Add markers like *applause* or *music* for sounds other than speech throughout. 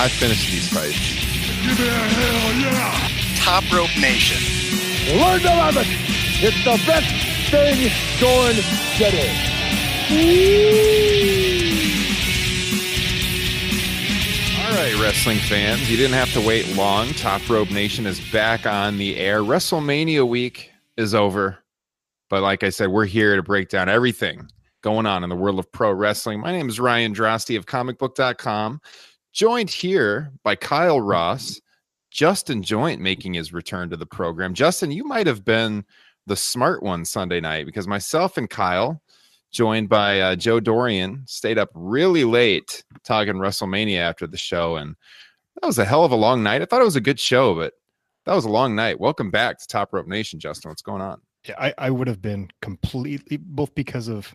I finished these fights. Give me a hell yeah! Top Rope Nation. Learn to love it. It's the best thing going today. All right, wrestling fans, you didn't have to wait long. Top Rope Nation is back on the air. WrestleMania week is over. But like I said, we're here to break down everything going on in the world of pro wrestling. My name is Ryan Droste of comicbook.com, joined here by Kyle Ross, Justin Joint making his return to the program. Justin, you might have been the smart one Sunday night because myself and Kyle, joined by uh, Joe Dorian, stayed up really late talking WrestleMania after the show. And that was a hell of a long night. I thought it was a good show, but that was a long night. Welcome back to Top Rope Nation, Justin. What's going on? Yeah, I, I would have been completely both because of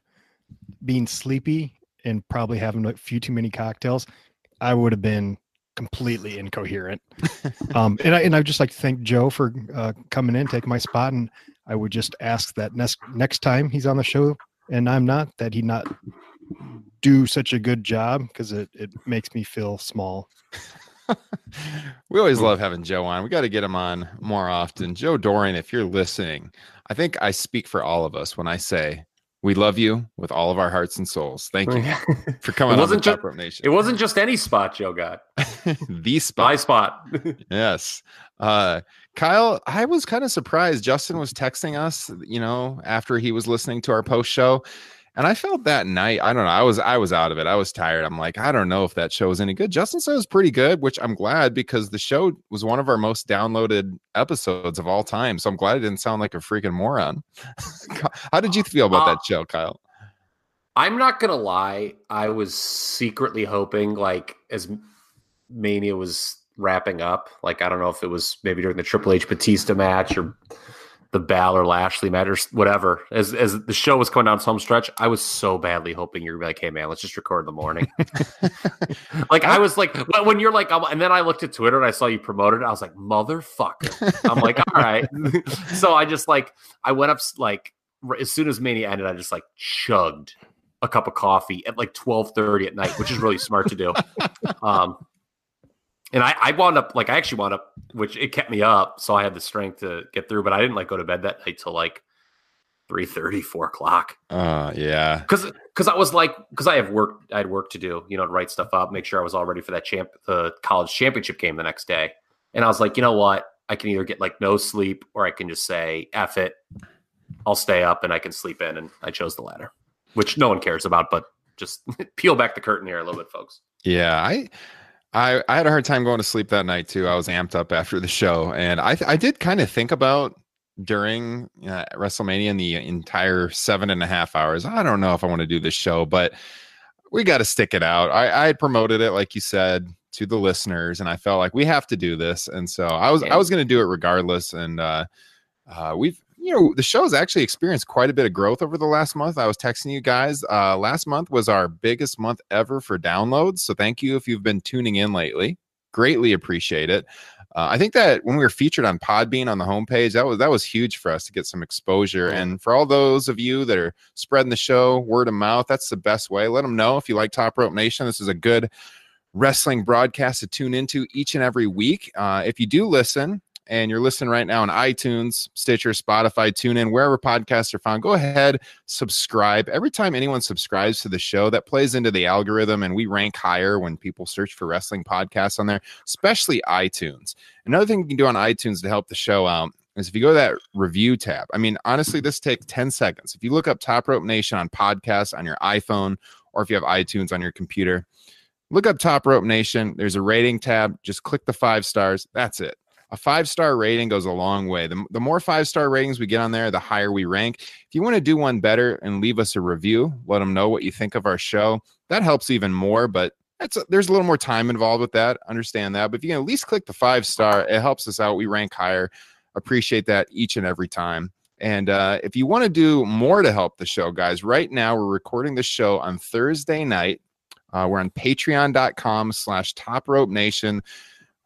being sleepy and probably having a few too many cocktails. I would have been completely incoherent. *laughs* um, and I and I just like to thank Joe for uh, coming in, taking my spot, and I would just ask that next next time he's on the show and I'm not that he not do such a good job because it it makes me feel small. *laughs* we always love having Joe on. We got to get him on more often. Joe Dorian, if you're listening, I think I speak for all of us when I say we love you with all of our hearts and souls. Thank you *laughs* for coming it on the wasn't Top ju- Nation. It wasn't just any spot Joe got. *laughs* the spot. My spot. *laughs* yes. Uh, Kyle, I was kind of surprised. Justin was texting us, you know, after he was listening to our post show. And I felt that night, I don't know, I was I was out of it. I was tired. I'm like, I don't know if that show is any good. Justin said it was pretty good, which I'm glad because the show was one of our most downloaded episodes of all time. So I'm glad it didn't sound like a freaking moron. *laughs* How did you uh, feel about uh, that show, Kyle? I'm not gonna lie. I was secretly hoping, like, as Mania was wrapping up, like I don't know if it was maybe during the Triple H Batista match or the Balor Lashley match or whatever. As as the show was coming down some stretch, I was so badly hoping you're like, hey man, let's just record in the morning. *laughs* like I was like, but when you're like, and then I looked at Twitter and I saw you promoted. I was like, motherfucker. I'm like, all right. *laughs* so I just like I went up like as soon as Mania ended, I just like chugged a cup of coffee at like 12:30 at night, which is really smart to do. Um, and I, I wound up like I actually wound up, which it kept me up, so I had the strength to get through. But I didn't like go to bed that night till like 3 4 o'clock. Uh yeah. Because because I was like because I have work I had work to do, you know, to write stuff up, make sure I was all ready for that champ the college championship game the next day. And I was like, you know what? I can either get like no sleep or I can just say F it. I'll stay up and I can sleep in. And I chose the latter, which no one cares about, but just *laughs* peel back the curtain here a little bit, folks. Yeah, I I, I had a hard time going to sleep that night too. I was amped up after the show, and I I did kind of think about during uh, WrestleMania in the entire seven and a half hours. I don't know if I want to do this show, but we got to stick it out. I, I had promoted it, like you said, to the listeners, and I felt like we have to do this, and so I was I was going to do it regardless. And uh, uh, we've you know the show's actually experienced quite a bit of growth over the last month. I was texting you guys. Uh, last month was our biggest month ever for downloads, so thank you if you've been tuning in lately. Greatly appreciate it. Uh, I think that when we were featured on Podbean on the homepage, that was that was huge for us to get some exposure. And for all those of you that are spreading the show word of mouth, that's the best way. Let them know if you like Top Rope Nation. This is a good wrestling broadcast to tune into each and every week. Uh, if you do listen, and you're listening right now on iTunes, Stitcher, Spotify, TuneIn, wherever podcasts are found, go ahead, subscribe. Every time anyone subscribes to the show, that plays into the algorithm, and we rank higher when people search for wrestling podcasts on there, especially iTunes. Another thing you can do on iTunes to help the show out is if you go to that review tab. I mean, honestly, this takes 10 seconds. If you look up Top Rope Nation on podcasts on your iPhone, or if you have iTunes on your computer, look up Top Rope Nation. There's a rating tab. Just click the five stars. That's it. A five star rating goes a long way. The, the more five star ratings we get on there, the higher we rank. If you want to do one better and leave us a review, let them know what you think of our show. That helps even more, but that's there's a little more time involved with that. Understand that. But if you can at least click the five star, it helps us out. We rank higher. Appreciate that each and every time. And uh, if you want to do more to help the show, guys, right now we're recording the show on Thursday night. Uh, we're on patreon.com slash top rope nation.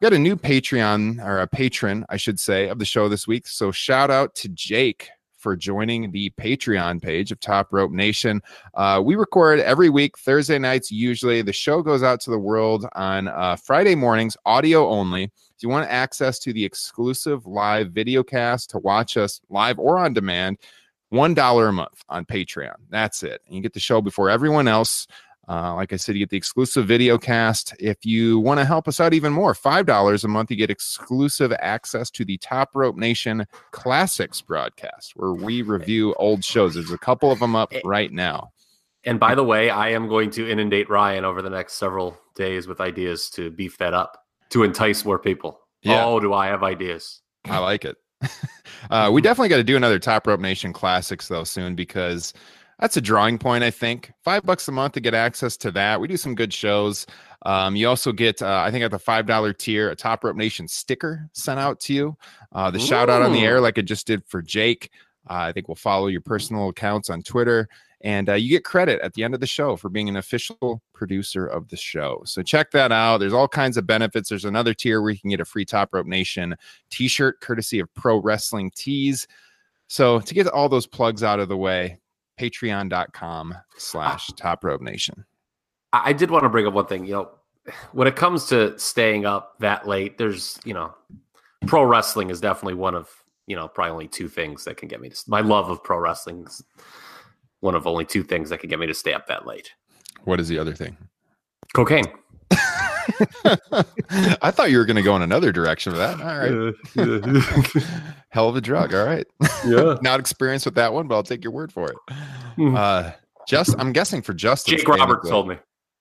Got a new Patreon or a patron, I should say, of the show this week. So shout out to Jake for joining the Patreon page of Top Rope Nation. Uh, we record every week, Thursday nights, usually. The show goes out to the world on uh, Friday mornings, audio only. If you want access to the exclusive live video cast to watch us live or on demand, $1 a month on Patreon. That's it. And you get the show before everyone else. Uh, like I said, you get the exclusive video cast. If you want to help us out even more, $5 a month, you get exclusive access to the Top Rope Nation Classics broadcast, where we review old shows. There's a couple of them up right now. And by the way, I am going to inundate Ryan over the next several days with ideas to beef that up to entice more people. Yeah. Oh, do I have ideas? I like it. *laughs* uh, we definitely got to do another Top Rope Nation Classics, though, soon because that's a drawing point, I think. Five bucks a month to get access to that. We do some good shows. Um, you also get, uh, I think, at the five dollar tier, a Top Rope Nation sticker sent out to you. Uh, the shout out on the air, like I just did for Jake. Uh, I think we'll follow your personal accounts on Twitter, and uh, you get credit at the end of the show for being an official producer of the show. So check that out. There's all kinds of benefits. There's another tier where you can get a free Top Rope Nation T-shirt, courtesy of Pro Wrestling Tees. So to get all those plugs out of the way, patreon.com slash ah. top rope nation. I I did want to bring up one thing. You know, when it comes to staying up that late, there's, you know, pro wrestling is definitely one of, you know, probably only two things that can get me to my love of pro wrestling is one of only two things that can get me to stay up that late. What is the other thing? Cocaine. *laughs* I thought you were going to go in another direction with that. All right. *laughs* Hell of a drug. All right. Yeah. *laughs* Not experienced with that one, but I'll take your word for it. Mhm. Uh, just, I'm guessing for Justin. Jake Roberts told me.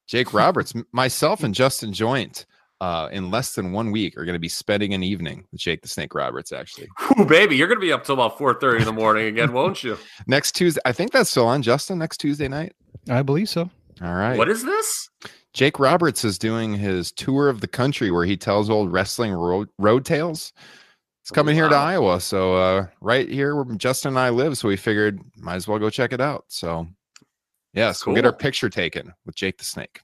Jake Roberts, myself, and Justin Joint. Uh, in less than one week, are going to be spending an evening with Jake the Snake Roberts. Actually, Ooh, baby, you're gonna be up till about four thirty in the morning again, won't you? next Tuesday. I think that's still on Justin. Next Tuesday night. I believe so. All right. What is this? Jake Roberts is doing his tour of the country where he tells old wrestling road, road tales. It's coming here to Iowa. So, uh, right here where Justin and I live. So, we figured might as well go check it out. So, yes, we'll get our picture taken with Jake the Snake.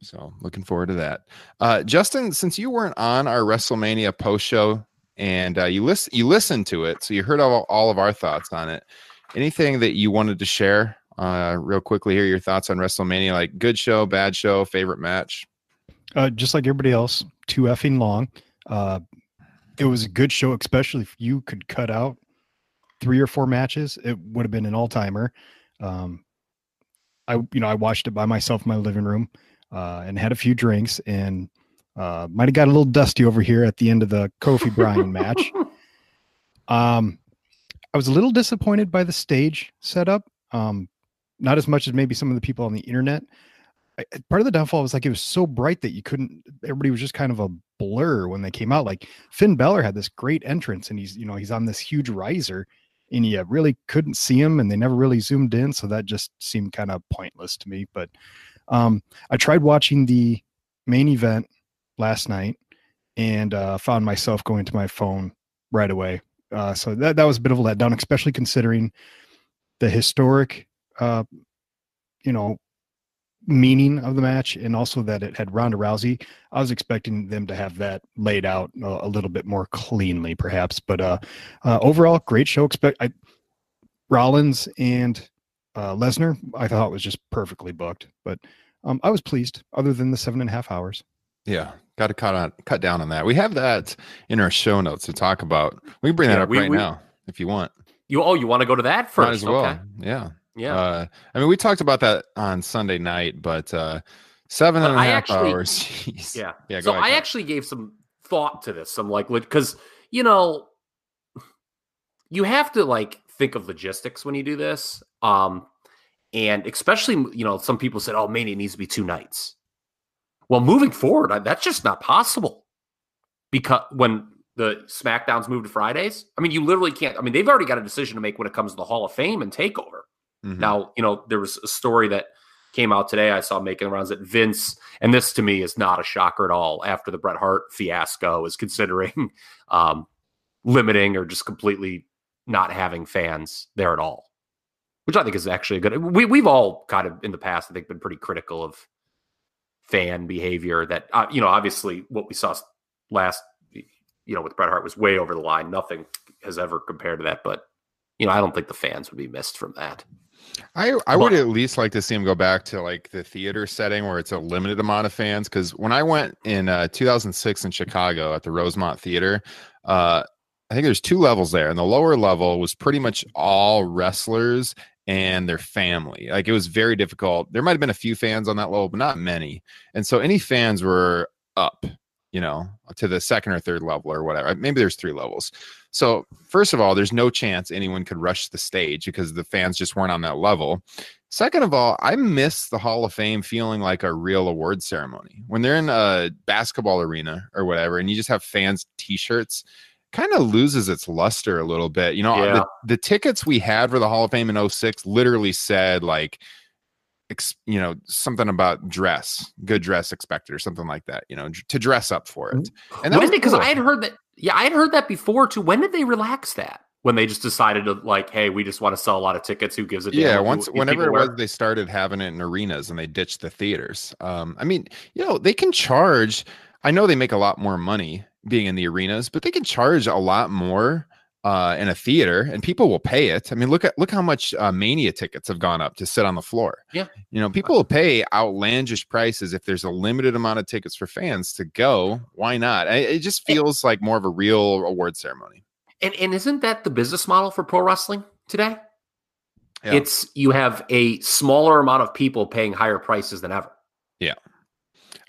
So, looking forward to that. Uh, Justin, since you weren't on our WrestleMania post show and uh, you listen, you listened to it, so you heard all, all of our thoughts on it. Anything that you wanted to share uh, real quickly hear Your thoughts on WrestleMania? Like good show, bad show, favorite match? Uh, just like everybody else, too effing long. Uh, it was a good show, especially if you could cut out three or four matches. It would have been an all timer. Um, I, you know, I watched it by myself in my living room uh, and had a few drinks and uh, might have got a little dusty over here at the end of the Kofi Bryan *laughs* match. Um, I was a little disappointed by the stage setup. Um, not as much as maybe some of the people on the internet. I, part of the downfall was like it was so bright that you couldn't. Everybody was just kind of a blur when they came out. Like Finn Balor had this great entrance, and he's you know he's on this huge riser, and you really couldn't see him, and they never really zoomed in, so that just seemed kind of pointless to me. But um, I tried watching the main event last night, and uh, found myself going to my phone right away. Uh, so that that was a bit of a letdown, especially considering the historic, uh, you know, meaning of the match, and also that it had Ronda Rousey. I was expecting them to have that laid out a, a little bit more cleanly, perhaps. But uh, uh, overall, great show. Expect I, Rollins and uh, Lesnar, I thought was just perfectly booked. But um, I was pleased, other than the seven and a half hours. Yeah, got to cut on cut down on that. We have that in our show notes to talk about. We can bring that Yeah, up we- right we- now if you want. You oh, you want to go to that first? Might as well. Okay. Yeah. Yeah. Uh, I mean, we talked about that on Sunday night, but uh, seven But and a I half actually- hours. *laughs* Jeez. Yeah. Yeah. so ahead, I actually gave some thought to this. Some like because you know you have to like think of logistics when you do this. Um and especially you know some people said oh Mania needs to be two nights. Well, moving forward, I- that's just not possible. Because when the SmackDowns move to Fridays, I mean, you literally can't. I mean, they've already got a decision to make when it comes to the Hall of Fame and Takeover. Mhm. Now, you know, there was a story that came out today. I saw making rounds that Vince, and this to me is not a shocker at all. After the Bret Hart fiasco, is considering *laughs* um, limiting or just completely not having fans there at all, which I think is actually a good. We we've all kind of in the past, I think, been pretty critical of fan behavior. That uh, you know, obviously, what we saw last, you know, with Bret Hart was way over the line. Nothing has ever compared to that, but. You know, I don't think the fans would be missed from that. I I would at least like to see him go back to like the theater setting where it's a limited amount of fans. Because when I went in uh, 2006 in Chicago at the Rosemont Theater, uh, I think there's two levels there, and the lower level was pretty much all wrestlers and their family. Like it was very difficult. There might have been a few fans on that level, but not many. And so any fans were up, you know, to the second or third level or whatever. Uh, maybe there's three levels. So, first of all, there's no chance anyone could rush the stage because the fans just weren't on that level. Second of all, I miss the Hall of Fame feeling like a real award ceremony. When they're in a basketball arena or whatever, and you just have fans' t shirts, kind of loses its luster a little bit. You know, uh, Yeah. the, the tickets we had for the Hall of Fame in 06 literally said, like, you know, something about dress, good dress expected, or something like that, you know, to dress up for it. And that was because cool. I had heard that yeah, I had heard that before too. When did they relax that? When they just decided to like, hey, we just want to sell a lot of tickets. Who gives a damn? yeah what once these whenever people it was wear? they started having it in arenas and they ditched the theaters um i mean you know they can charge i know they make a lot more money being in the arenas but they can charge a lot more uh in a theater and people will pay it i mean look at look how much uh, mania tickets have gone up to sit on the floor Yeah. you know people will pay outlandish prices if there's a limited amount of tickets for fans to go why not I- it just feels like more of a real award ceremony And and isn't that the business model for pro wrestling today? Yeah. It's you have a smaller amount of people paying higher prices than ever.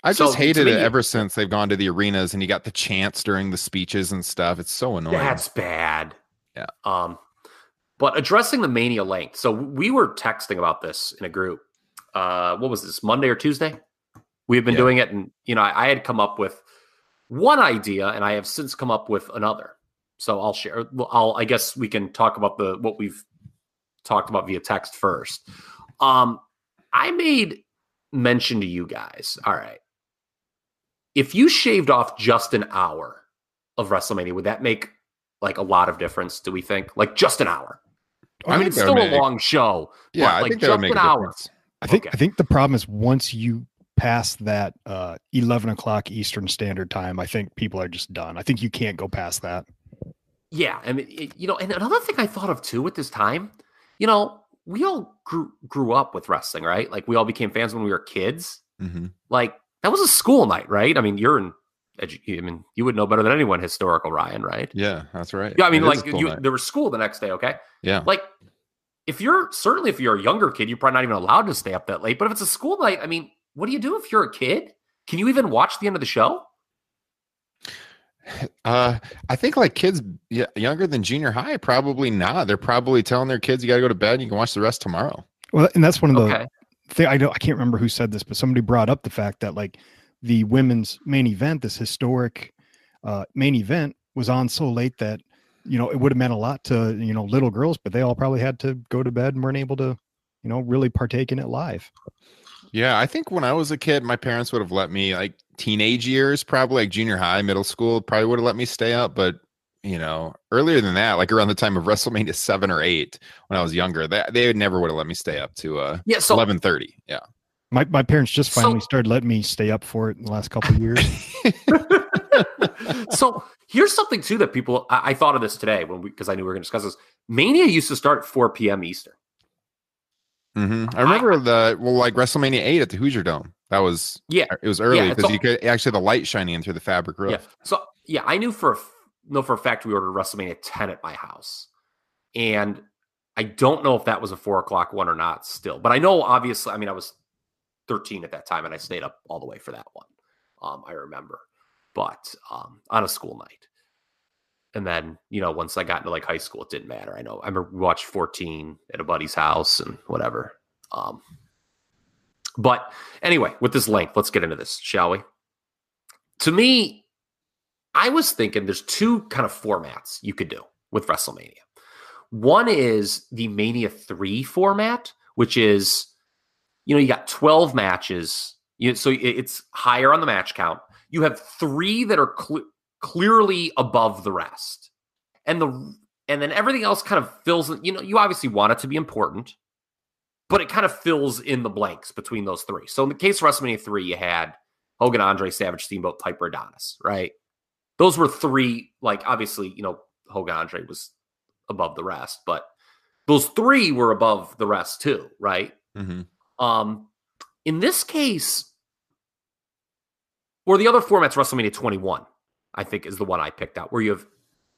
I just to hated me- it ever since they've gone to the arenas and you got the chants during the speeches and stuff. It's so annoying. That's bad. Yeah. Um, but addressing the mania length. So we were texting about this in a group. Uh, what was this Monday or Tuesday? We have been Yeah. doing it, and you know, I, I had come up with one idea, and I have since come up with another. So I'll share. well, I'll. I guess we can talk about the what we've talked about via text first. Um, I made mention to you guys. All right, if you shaved off just an hour of WrestleMania, would that make like a lot of difference? Do we think like just an hour? I, mean, it's that would still a long show. Yeah, but, I like, think that would just make an a hour. I think Okay. I think the problem is once you pass that uh, eleven o'clock Eastern Standard Time, I think people are just done. I think you can't go past that. Yeah, I mean, it- you know, and another thing I thought of too at this time, you know, we all grew grew up with wrestling, right? Like we all became fans when we were kids. Mhm. Like that was a school night, right? I mean, you're in. Edu- I mean, you would know better than anyone historical, Ryan, right? Yeah, that's right. Yeah, I mean, It is a like you, night. there was school the next day. Okay, yeah. like if you're certainly if you're a younger kid, you're probably not even allowed to stay up that late. But if it's a school night, I mean, what do you do if you're a kid? Can you even watch the end of the show? *sighs* Uh, I think like kids younger than junior high, probably not. They're probably telling their kids, "You got to go to bed. You can watch the rest tomorrow." Well, and that's one of the Okay, I don't I can't remember who said this, but somebody brought up the fact that like the women's main event, this historic uh, main event, was on so late that you know it would have meant a lot to you know little girls, but they all probably had to go to bed and weren't able to you know really partake in it live. Yeah, I think when I was a kid, my parents would have let me like teenage years, probably like junior high, middle school, probably would have let me stay up. But you know, earlier than that, like around the time of WrestleMania seven or eight, when I was younger, that they would never would have let me stay up to uh yeah. So eleven thirty. Yeah. My my parents just So- finally started letting me stay up for it in the last couple of years. *laughs* so here's something too that people I, I thought of this today when we because I knew we were going to discuss this. Mania used to start at 4 p.m. Eastern. hmm I remember the well, like WrestleMania eight at the Hoosier Dome. That was Yeah. it was early Yeah, it's because all- you could actually the light shining in through the fabric roof. Yeah. So yeah, I knew for a f- know for a fact we ordered WrestleMania 10 at my house, and I don't know if that was a four o'clock one or not still, but I know obviously. I mean, I was 13 at that time, and I stayed up all the way for that one. Um, I remember, but um, on a school night, and then you know once I got into like high school, it didn't matter. I know I remember watched 14 at a buddy's house and whatever. Um, but anyway, with this length, let's get into this, shall we? To me, I was thinking there's two kind of formats you could do with WrestleMania. One is the Mania 3 format, which is, you know, you got 12 matches. You, so it's higher on the match count. You have three that are cle clearly above the rest. And the and then everything else kind of fills you know, you obviously want it to be important, but it kind of fills in the blanks between those three. So in the case of WrestleMania 3, you had Hogan, Andre, Savage, Steamboat, Piper, Adonis, right? Those were three, like obviously, you know, Hogan, Andre was above the rest, but those three were above the rest too, right? hmm Um, in this case, or the other format's WrestleMania 21, I think is the one I picked out, where you have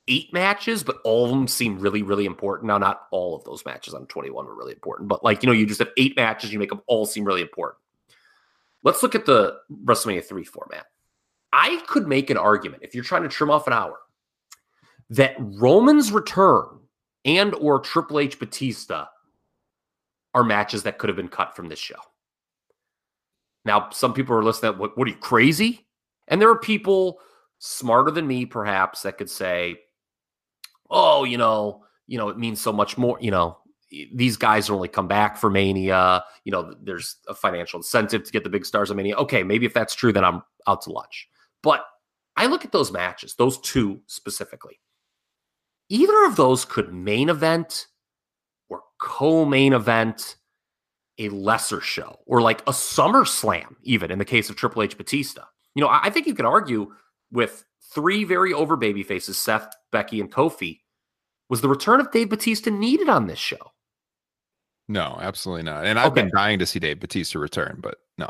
eight matches, but all of them seem really, really important. Now, not all of those matches on 21 were really important, but like, you know, you just have eight matches, you make them all seem really important. Let's look at the WrestleMania 3 format. I could make an argument if you're trying to trim off an hour that Roman's return and or Triple H Batista are matches that could have been cut from this show. Now, some people are listening. What, what are you crazy? And there are people smarter than me, perhaps, that could say, "Oh, you know, you know, it means so much more. You know, these guys only come back for Mania. You know, there's a financial incentive to get the big stars of Mania. Okay, maybe if that's true, then I'm out to lunch. But I look at those matches, those two specifically. Either of those could main event or co-main event a lesser show or like a summer slam even in the case of triple h batista you know i, I think you could argue with three very over baby faces seth becky and kofi was the return of dave batista needed on this show No, absolutely not. And I've been dying to see Dave Batista return, but no.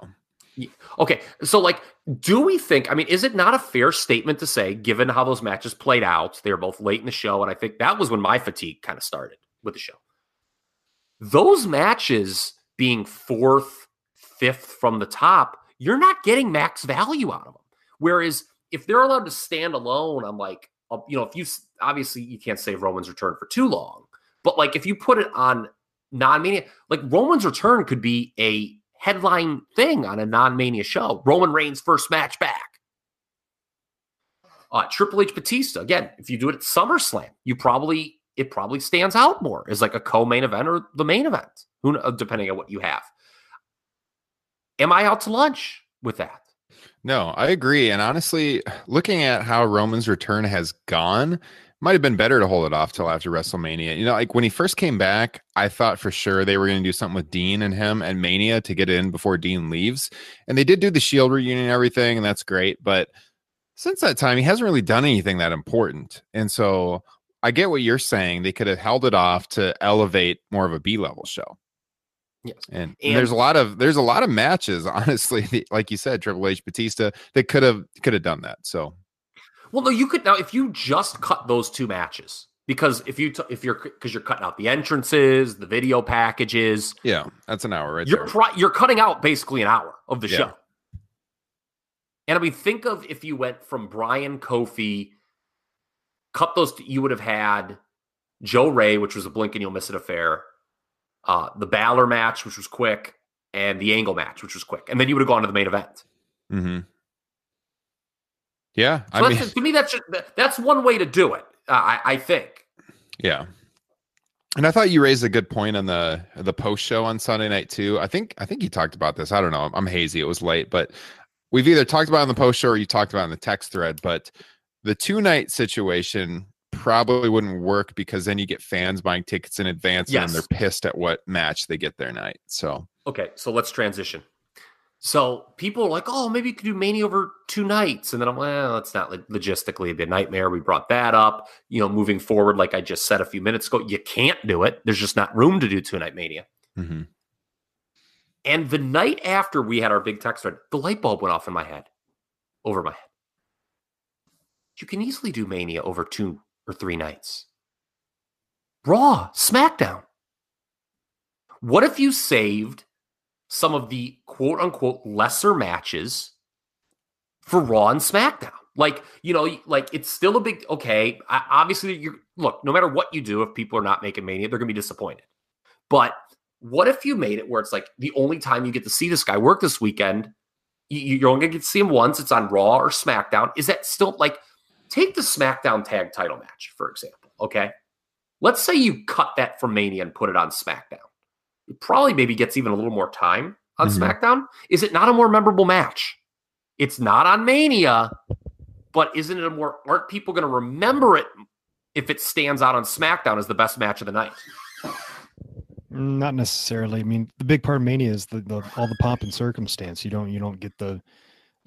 Okay so like do we think i mean is it not a fair statement to say given how those matches played out they were both late in the show and i think that was when my fatigue kind of started with the show those matches being fourth, fifth from the top, you're not getting max value out of them. Whereas if they're allowed to stand alone, I'm like, uh, you know, if you obviously you can't save Roman's return for too long, but like if you put it on non mania, like Roman's return could be a headline thing on a non mania show. Roman Reigns' first match back. Uh, Triple H Batista again. If you do it at SummerSlam, you probably it probably stands out more as like a co-main event or the main event, who depending on what you have. Am I out to lunch with that? No, I agree. And honestly, looking at how Roman's return has gone, might have been better to hold it off till after WrestleMania. You know, like when he first came back, I thought for sure they were going to do something with Dean and him and Mania to get in before Dean leaves. And they did do the Shield reunion and everything, and that's great. But since that time, he hasn't really done anything that important. And so I get what you're saying. They could have held it off to elevate more of a B level show. Yes. And, And- there's a lot of there's a lot of matches, *laughs* honestly, like you said, Triple H, Batista, that could have could have done that. So Well, no, you could now if you just cut those two matches because if you t- if you're because you're cutting out the entrances, the video packages, yeah, that's an hour right you're you're cutting out basically an hour of the Yeah. show. And I mean, think of if you went from Bryan Kofi, cut those, t- you would have had Joe Rey, which was a blink and you'll miss it affair, uh, the Balor match, which was quick, and the Angle match, which was quick, and then you would have gone to the main event. hmm Yeah, So I mean, to me, that's just, that's one way to do it. Uh, I, I think. yeah. And I thought you raised a good point on the the post show on Sunday night too. I think I think you talked about this. I don't know. I'm hazy. It was late, but we've either talked about it on the post show or you talked about it in the text thread. But the two night situation probably wouldn't work because then you get fans buying tickets in advance and they're pissed at what match they get their night. So Okay, so let's transition. So people are like, oh, maybe you could do Mania over two nights. And then I'm like, well, it's not lo- logistically a nightmare. We brought that up. You know, moving forward, like I just said a few minutes ago, you can't do it. There's just not room to do two night Mania. mhm. And the night after we had our big text thread, the light bulb went off in my head, over my head. You can easily do Mania over two or three nights. Raw, SmackDown. What if you saved some of the quote unquote lesser matches for Raw and SmackDown? Like, you know, like it's still a big, okay. Obviously, you look, no matter what you do, if people are not making Mania, they're going to be disappointed. But what if you made it where it's like the only time you get to see this guy work this weekend, you're only going to get to see him once, it's on Raw or SmackDown? Is that still like, take the SmackDown tag title match, for example, okay? Let's say you cut that from Mania and put it on SmackDown. Probably maybe gets even a little more time on mm-hmm. SmackDown. Is it not a more memorable match? It's not on Mania, but isn't it a more aren't people going to remember it if it stands out on SmackDown as the best match of the night? Not necessarily. I mean, the big part of Mania is the, the all the pomp and circumstance. You don't you don't get the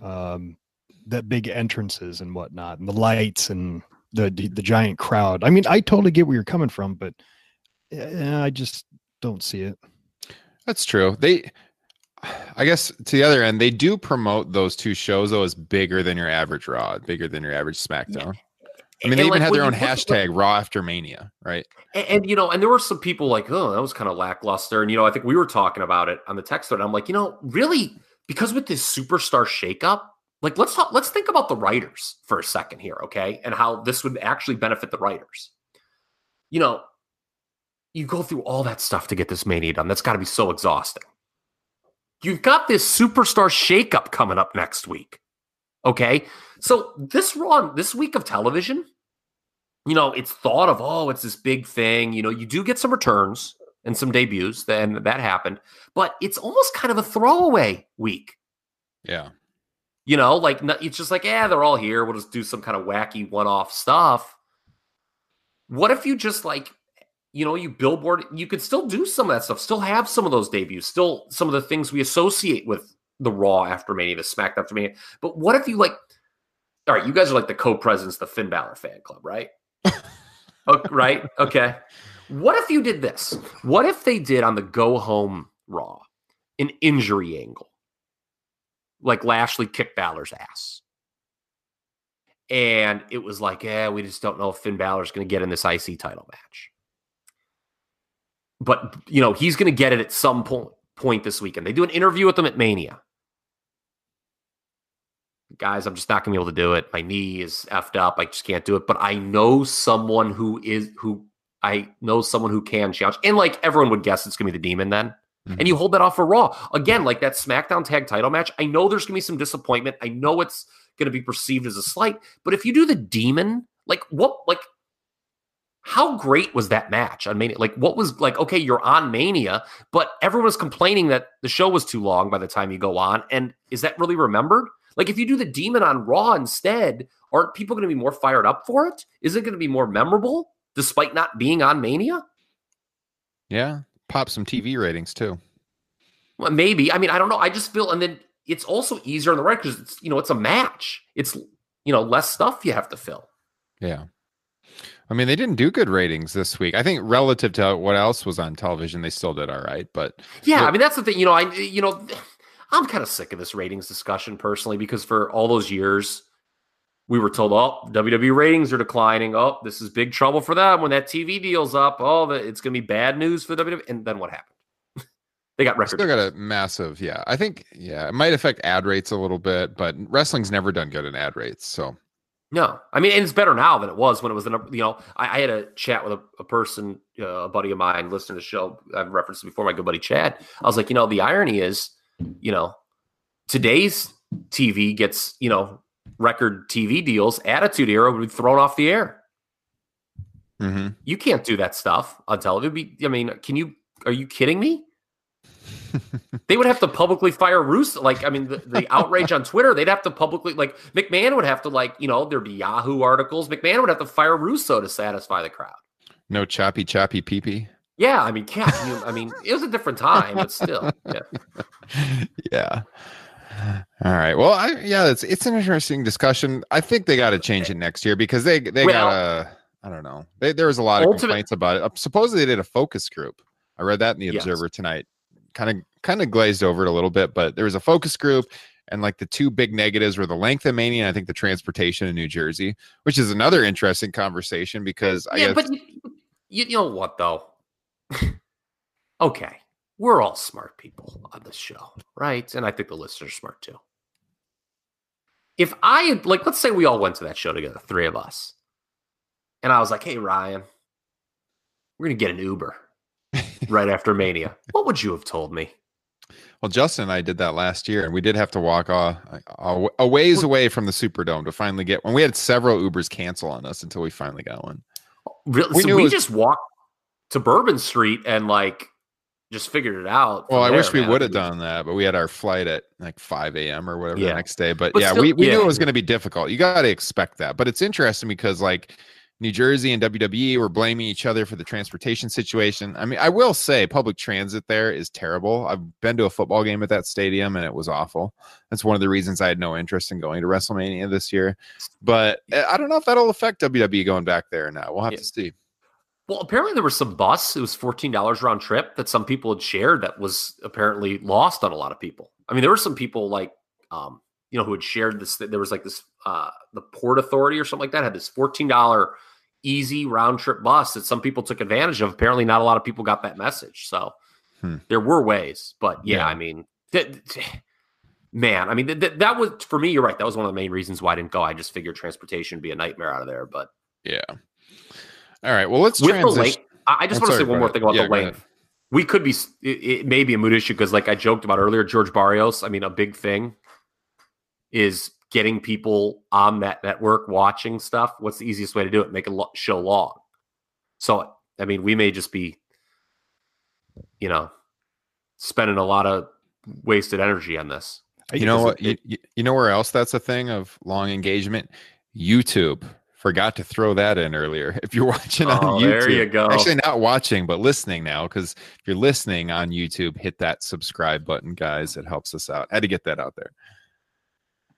um that big entrances and whatnot, and the lights and the the, the giant crowd. I mean, I totally get where you're coming from, but uh, I just don't see it. That's true. They I guess to the other end, they do promote those two shows though as bigger than your average Raw, bigger than your average SmackDown. I mean, they and even like, had their own hashtag like, Raw After Mania, right? And, and, you know, and there were some people like, oh, that was kind of lackluster. And you know, I think we were talking about it on the text thread. I'm like, you know, really, because with this superstar shakeup, like let's talk, let's think about the writers for a second here, okay, and how this would actually benefit the writers. You know, you go through all that stuff to get this mania done. That's got to be so exhausting. You've got this superstar shakeup coming up next week. Okay. So this run, this week of television, you know, it's thought of, oh, it's this big thing. You know, you do get some returns and some debuts, then that happened, but it's almost kind of a throwaway week. Yeah. You know, like it's just like, yeah, they're all here. We'll just do some kind of wacky one off stuff. What if you just like you know, you billboard, you could still do some of that stuff, still have some of those debuts, still some of the things we associate with the Raw after Mania, the SmackDown after Mania. But what if you like, all right, you guys are like the co-presidents, the Finn Balor fan club, right? *laughs* okay, right? Okay. What if you did this? What if they did on the go home Raw an injury angle? Like Lashley kicked Balor's ass. And it was like, yeah, we just don't know if Finn Balor's going to get in this IC title match but you know he's going to get it at some point point this weekend. They do an interview with him at Mania. Guys, I'm just not going to be able to do it. My knee is effed up. I just can't do it. But I know someone who is who I know someone who can challenge. And like everyone would guess, it's going to be the Demon then. Mm-hmm. And you hold that off for Raw again, like that SmackDown Tag Title match. I know there's going to be some disappointment. I know it's going to be perceived as a slight. But if you do the Demon, like what, like how great was that match on Mania? Like, what was like, okay, you're on Mania, but everyone was complaining that the show was too long by the time you go on. And is that really remembered? Like, if you do the Demon on Raw instead, aren't people going to be more fired up for it? Is it going to be more memorable despite not being on Mania? Yeah. Pop some TV ratings too. Well, maybe. I mean, I don't know. I just feel, and then it's also easier on the right because it's, you know, it's a match. It's, you know, less stuff you have to fill. Yeah. I mean, they didn't do good ratings this week. I think relative to what else was on television, they still did all right. But yeah, I mean, that's the thing. You know, I you know, I'm kind of sick of this ratings discussion personally because for all those years we were told, oh, WWE ratings are declining. Oh, this is big trouble for them when that TV deal's up. Oh, it's going to be bad news for WWE. And then what happened? *laughs* they got record. Still got a massive, yeah. I think, yeah, it might affect ad rates a little bit, but wrestling's never done good in ad rates. So no, I mean, and it's better now than it was when it was the number. you know. I, I had a chat with a, a person, uh, a buddy of mine, listening to the show. I've referenced before, my good buddy Chad. I was like, you know, the irony is, you know, today's TV gets you know record TV deals. Attitude Era would be thrown off the air. Mm-hmm. You can't do that stuff on television. I mean, can you? Are you kidding me? They would have to publicly fire Russo. Like, I mean, the, the *laughs* outrage on Twitter, they'd have to publicly, like, McMahon would have to, like, you know, there'd be Yahoo articles. McMahon would have to fire Russo to satisfy the crowd. No choppy, choppy pee pee. Yeah. I mean, can't you, I mean, it was a different time, but still. Yeah. *laughs* yeah. All right. Well, I, yeah, it's it's an interesting discussion. I think they got to change it next year because they they well, got to. I don't know. They, there was a lot of ultimate, complaints about it. Uh, supposedly, they did a focus group. I read that in the Observer yes. tonight kind of kind of glazed over it a little bit, but there was a focus group and like the two big negatives were the length of Mania and I think the transportation in New Jersey, which is another interesting conversation because I yeah, guess but you, you know what though? *laughs* okay, we're all smart people on this show, right? And I think the listeners are smart too. If I had like, let's say we all went to that show together, three of us, and I was like, "Hey, Ryan, we're gonna get an Uber right after Mania," what would you have told me? well, Justin and I did that last year, and we did have to walk a, a, a ways away from the Superdome to finally get one. We had several Ubers cancel on us until we finally got one. Oh, really? We so we was- just walked to Bourbon Street and like just figured it out. Well, I there, wish we would have done that, but we had our flight at like 5 a.m. or whatever the next day. But, But yeah, still- we, we knew it was going to be difficult. You got to expect that. But it's interesting because like New Jersey and WWE were blaming each other for the transportation situation. I mean, I will say public transit there is terrible. I've been to a football game at that stadium and it was awful. That's one of the reasons I had no interest in going to WrestleMania this year. But uh, I don't know if that'll affect WWE going back there or not. We'll have Yeah. to see. Well, apparently there was some bus. It was fourteen dollars round trip that some people had shared that was apparently lost on a lot of people. I mean, there were some people like, um, you know, who had shared this. There was like this, uh, the Port Authority or something like that had this fourteen dollar easy round trip bus that some people took advantage of. Apparently, not a lot of people got that message. So Hmm. there were ways, but yeah, Yeah. I mean, that, man, I mean, that, that, was for me. You're right. That was one of the main reasons why I didn't go. I just figured transportation would be a nightmare out of there, but. Yeah. All right. Well, let's with the length, I just I'm want to say one more ahead. thing about Yeah, the length. We could be, it, it may be a mood issue because, like I joked about earlier, George Barrios. I mean, a big thing is getting people on that network watching stuff. What's the easiest way to do it? Make a lo- show long. So, I mean, we may just be, you know, spending a lot of wasted energy on this. You know what? it- You, you- you know where else that's a thing of long engagement? YouTube. Forgot to throw that in earlier. *laughs* If you're watching on Oh, YouTube, there you go. Actually, not watching, but listening now. Because if you're listening on YouTube, hit that subscribe button, guys. It helps us out. had to get that out there.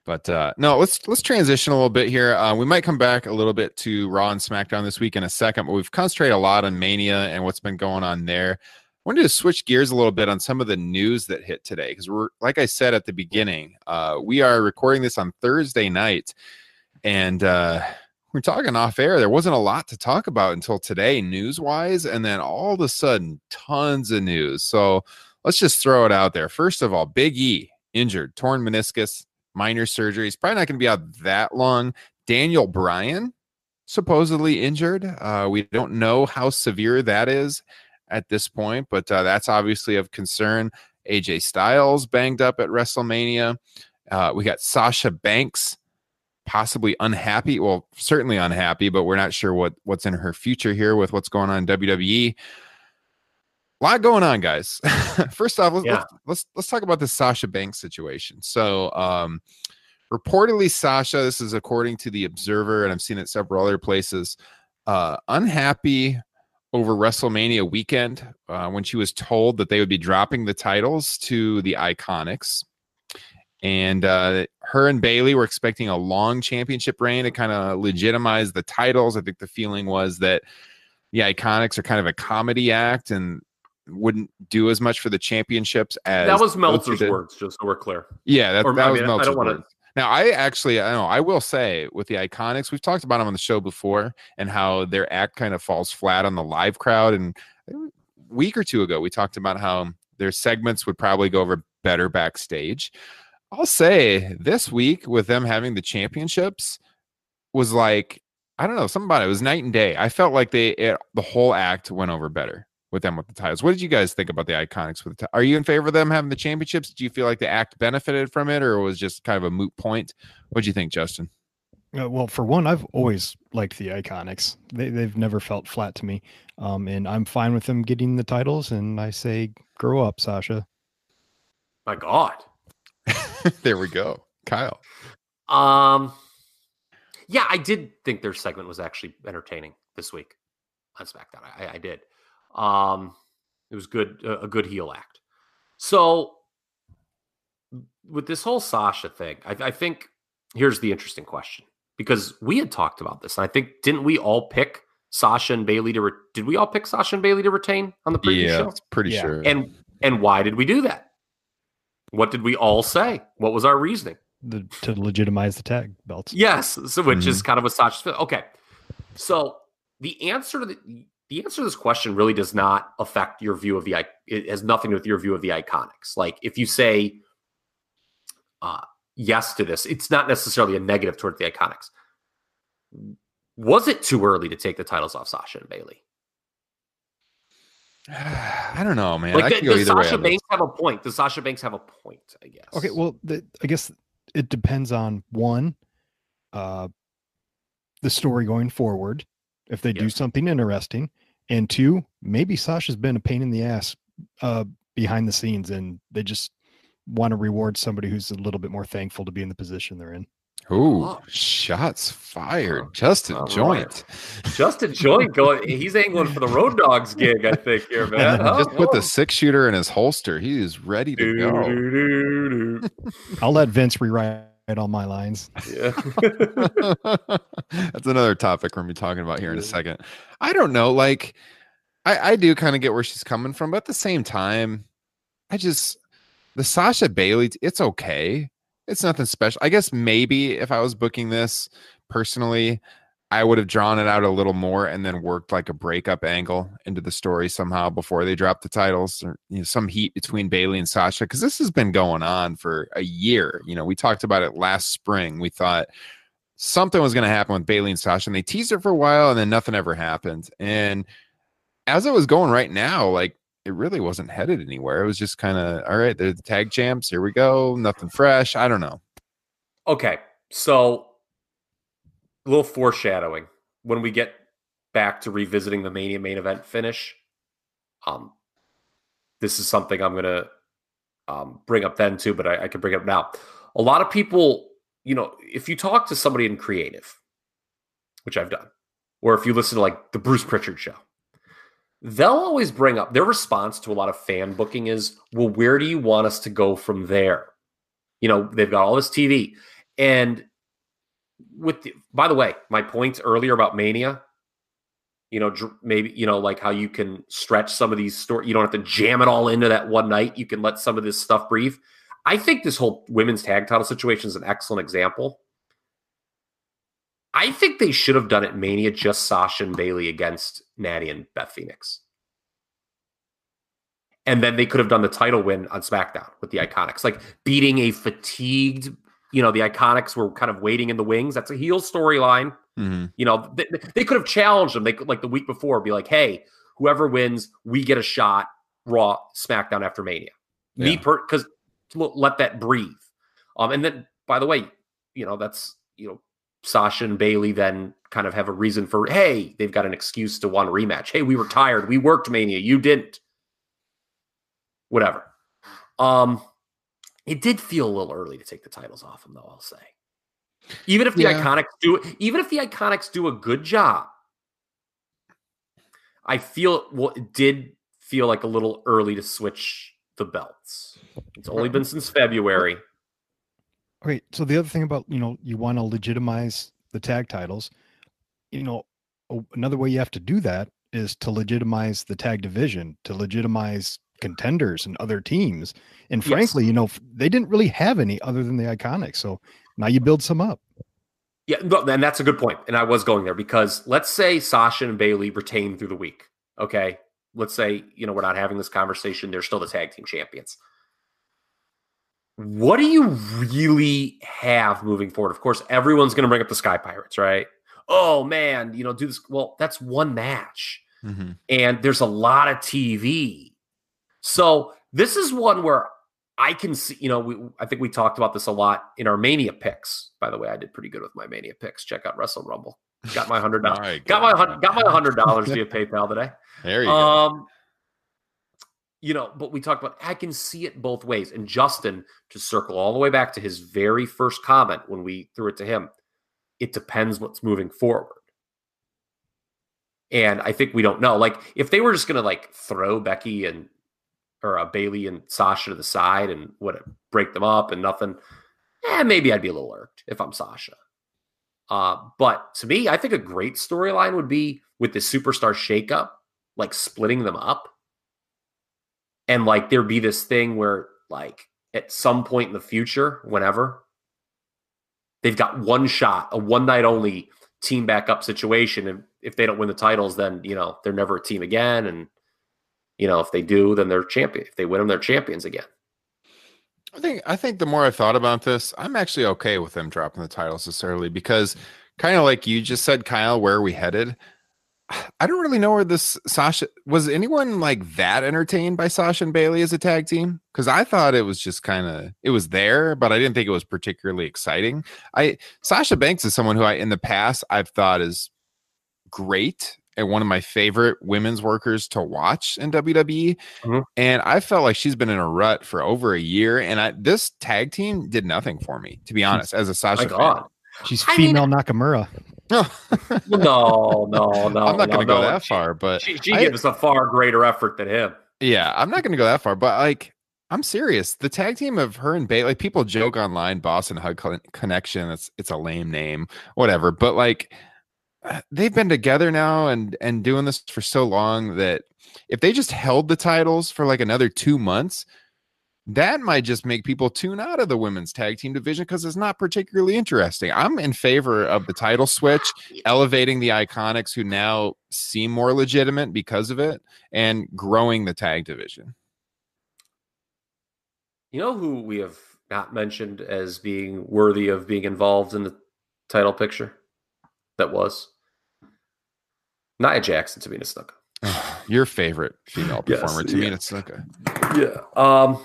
But uh, no, let's let's transition a little bit here. Uh, we might come back a little bit to Raw and SmackDown this week in a second, but we've concentrated a lot on Mania and what's been going on there. I wanted to switch gears a little bit on some of the news that hit today because we're like I said at the beginning, uh, we are recording this on Thursday night, and uh, we're talking off air. There wasn't a lot to talk about until today, news wise, and then all of a sudden, tons of news. So let's just throw it out there. First of all, Big E injured, torn meniscus, minor surgery. He's probably not going to be out that long. Daniel Bryan supposedly injured. Uh, we don't know how severe that is at this point, but uh, that's obviously of concern. AJ Styles banged up at WrestleMania. Uh, we got Sasha Banks possibly unhappy. Well, certainly unhappy, but we're not sure what what's in her future here with what's going on in WWE. A lot going on, guys. *laughs* First off, let's, Yeah. let's let's let's talk about the Sasha Banks situation. So, um, reportedly, Sasha, this is according to the Observer, and I've seen it several other places, uh, unhappy over WrestleMania weekend uh, when she was told that they would be dropping the titles to the Iconics. And uh, her and Bayley were expecting a long championship reign to kind of legitimize the titles. I think the feeling was that the Iconics are kind of a comedy act and wouldn't do as much for the championships as that was Meltzer's words, just so we're clear. Yeah, that, Or, that I was mean, I- I don't wanna- words. Now, I actually, I know, I will say with the Iconics, we've talked about them on the show before and how their act kind of falls flat on the live crowd. And a week or two ago, we talked about how their segments would probably go over better backstage. I'll say this week with them having the championships was like, I don't know, something about it. It was night and day. I felt like they, it, the whole act went over better with them with the titles. What did you guys think about the Iconics with the? ti- Are you in favor of them having the championships? Do you feel like the act benefited from it, or was just kind of a moot point? What do you think, Justin? Uh, well, for one, I've always liked the Iconics. They, they've never felt flat to me, um, and I'm fine with them getting the titles. And I say, grow up, Sasha. My God. *laughs* there we go, Kyle. Um, yeah, I did think their segment was actually entertaining this week on SmackDown. I, I did. Um, it was good, a a good heel act. So with this whole Sasha thing, I, I think here's the interesting question because we had talked about this, and I think didn't we all pick Sasha and Bayley to? Re- did we all pick Sasha and Bayley to retain on the previous Yeah, show? it's pretty Yeah. sure. And And why did we do that? What did we all say? What was our reasoning? The, to legitimize the tag belts. Yes, so which is kind of a Sasha's fit. Okay, so the answer to the the answer to this question really does not affect your view of the. i- It has nothing to do with your view of the iconics. Like if you say uh, yes to this, it's not necessarily a negative towards the iconics. Was it too early to take the titles off Sasha and Bayley? *sighs* I don't know, man. Like, could th- go does either way. Sasha. Banks have a point? Does Sasha Banks have a point? I guess. Okay, well, the, I guess it depends on one, uh, the story going forward, if they do something interesting, and two, maybe Sasha's been a pain in the ass uh, behind the scenes, and they just want to reward somebody who's a little bit more thankful to be in the position they're in. Ooh, Oh. shots fired. Oh, Justin all right. Joint. Justin Joint going. He's angling for the Road Dogs gig, I think. Here, man. then Oh, Just put oh. the six shooter in his holster. He is ready to Do, go. do, do, do. I'll let Vince rewrite all my lines. Yeah. *laughs* *laughs* That's another topic we're gonna be talking about here in a second. I don't know, like I, I do kind of get where she's coming from, but at the same time, I just the Sasha Bayley, it's okay. It's nothing special. I guess maybe if I was booking this personally, I would have drawn it out a little more and then worked like a breakup angle into the story somehow before they dropped the titles or you know, some heat between Bayley and Sasha because this has been going on for a year. You know, we talked about it last spring. We thought something was going to happen with Bayley and Sasha, and they teased it for a while, and then nothing ever happened. And as it was going right now, like it really wasn't headed anywhere. It was just kind of all right. They're the tag champs. Here we go. Nothing fresh. I don't know. Okay, so a little foreshadowing when we get back to revisiting the Mania main event finish. Um, this is something I'm gonna um, bring up then too, but I, I can bring up now. A lot of people, you know, if you talk to somebody in creative, which I've done, or if you listen to like the Bruce Pritchard show, they'll always bring up their response to a lot of fan booking is, well, where do you want us to go from there? You know, they've got all this TV. And with the, by the way, my points earlier about Mania, you know, dr- maybe, you know, like how you can stretch some of these stories, you don't have to jam it all into that one night. You can let some of this stuff breathe. I think this whole women's tag title situation is an excellent example. I think they should have done it Mania just Sasha and Bayley against Nattie and Beth Phoenix. And then they could have done the title win on SmackDown with the Iconics, like beating a fatigued, you know, the Iconics were kind of waiting in the wings. That's a heel storyline. Mhm. You know, they, they could have challenged them. They could, like the week before, be like, hey, whoever wins, we get a shot Raw, SmackDown after Mania. Me per because let that breathe. Um, and then by the way, you know, that's you know, Sasha and Bayley then kind of have a reason for hey, they've got an excuse to want a rematch. Hey, we were tired. We worked Mania. You didn't. Whatever. Um, it did feel a little early to take the titles off them, though. I'll say, even if the Yeah. Iconics do, even if the Iconics do a good job, I feel well, it did feel like a little early to switch the belts. It's only been since February. Okay, so the other thing about you know you want to legitimize the tag titles, you know, another way you have to do that is to legitimize the tag division, to legitimize contenders and other teams. And Yes. frankly, you know, they didn't really have any other than the Iconics. So now you build some up. Yeah, and that's a good point. And I was going there because let's say Sasha and Bayley retain through the week. Okay. Let's say, you know, we're not having this conversation. They're still the tag team champions. What do you really have moving forward? Of course, everyone's going to bring up the Sky Pirates, right? Oh, man, you know, do this. Well, that's one match Mhm. and there's a lot of TV. So this is one where I can see, you know, we, I think we talked about this a lot in our Mania picks. By the way, I did pretty good with my Mania picks. Check out Wrestle Rumble. Got my hundred *laughs* dollars. Got my got my hundred dollars via *laughs* PayPal today. There you go. Um, you know, but we talked about I can see it both ways. And Justin, to circle all the way back to his very first comment when we threw it to him, it depends what's moving forward. And I think we don't know. Like, if they were just gonna like throw Becky and or uh, Bayley and Sasha to the side and it break them up and nothing, eh, maybe I'd be a little irked if I'm Sasha. Uh, but to me, I think a great storyline would be with the superstar shakeup, like splitting them up. and like there'd be this thing where like at some point in the future, whenever they've got one shot, a one night only team back up situation, and if they don't win the titles, then you know they're never a team again, and you know if they do, then they're champion. If they win them, they're champions again. I think I think the more I thought about this, I'm actually okay with them dropping the titles this early because kind of like you just said, Kyle, where are we headed? *sighs* I don't really know where this Sasha was anyone like that entertained by Sasha and Bayley as a tag team? Because I thought it was just kind of it was there, but I didn't think it was particularly exciting. I Sasha Banks is someone who I in the past I've thought is great and one of my favorite women's workers to watch in WWE. Mhm. And I felt like she's been in a rut for over a year. And I this tag team did nothing for me, to be honest, as a Sasha fan. God. She's I mean- female Nakamura. Well, no, no, *laughs* no. I'm not no, going to go no. that far, but She, she I- gave us a far greater effort than him. Yeah, I'm not going to go that far, but like, I'm serious. The tag team of her and Bayley, like people joke online, Boss 'n' Hug Connection. It's it's a lame name, whatever. But like, Uh, they've been together now and and doing this for so long that if they just held the titles for like another two months, that might just make people tune out of the women's tag team division because it's not particularly interesting. I'm in favor of the title switch, elevating the iconics who now seem more legitimate because of it, and growing the tag division. You know who we have not mentioned as being worthy of being involved in the title picture? That was Nia Jackson, Tamina Snuka. *sighs* Your favorite female performer, to me, yeah. it's like Yeah. Um,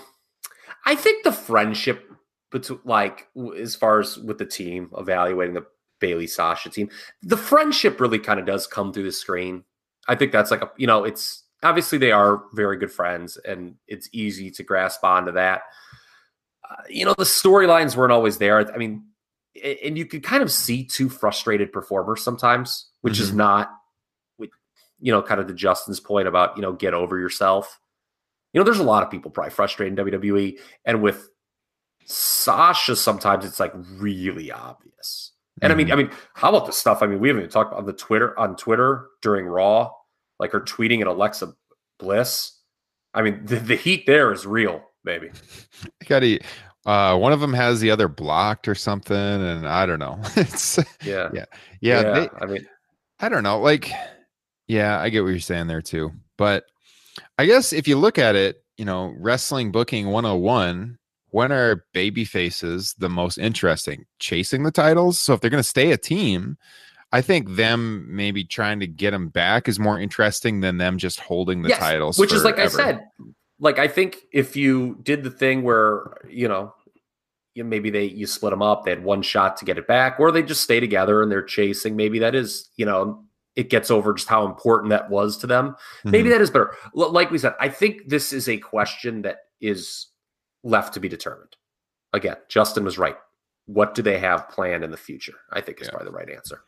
I think the friendship between, like, as far as with the team evaluating the Bayley Sasha team, the friendship really kind of does come through the screen. I think that's like a, you know, it's obviously they are very good friends, and it's easy to grasp onto that. Uh, you know, the storylines weren't always there. I mean, and you could kind of see two frustrated performers sometimes, which is not, you know, kind of to Justin's point about you know, get over yourself. You know, there's a lot of people probably frustrated in WWE, and with Sasha, sometimes it's like really obvious. And I mean, I mean, how about the stuff? I mean, we haven't even talked on the Twitter on Twitter during Raw, like her tweeting at Alexa Bliss. I mean, the, the heat there is real, baby. *laughs* got to. Uh, one of them has the other blocked or something, and I don't know. *laughs* it's Yeah, Yeah. yeah. They, I mean, I don't know. Like, yeah, I get what you're saying there too. But I guess if you look at it, you know, wrestling booking 101, when are baby faces the most interesting? Chasing the titles. So if they're going to stay a team, I think them maybe trying to get them back is more interesting than them just holding the Yes, titles. which is like I said, like I think if you did the thing where you know, maybe they you split them up, they had one shot to get it back, or they just stay together and they're chasing. Maybe that is you know it gets over just how important that was to them. Maybe Mhm. that is better. L- Like we said, I think this is a question that is left to be determined. Again, Justin was right. What do they have planned in the future? I think is Yeah. probably the right answer.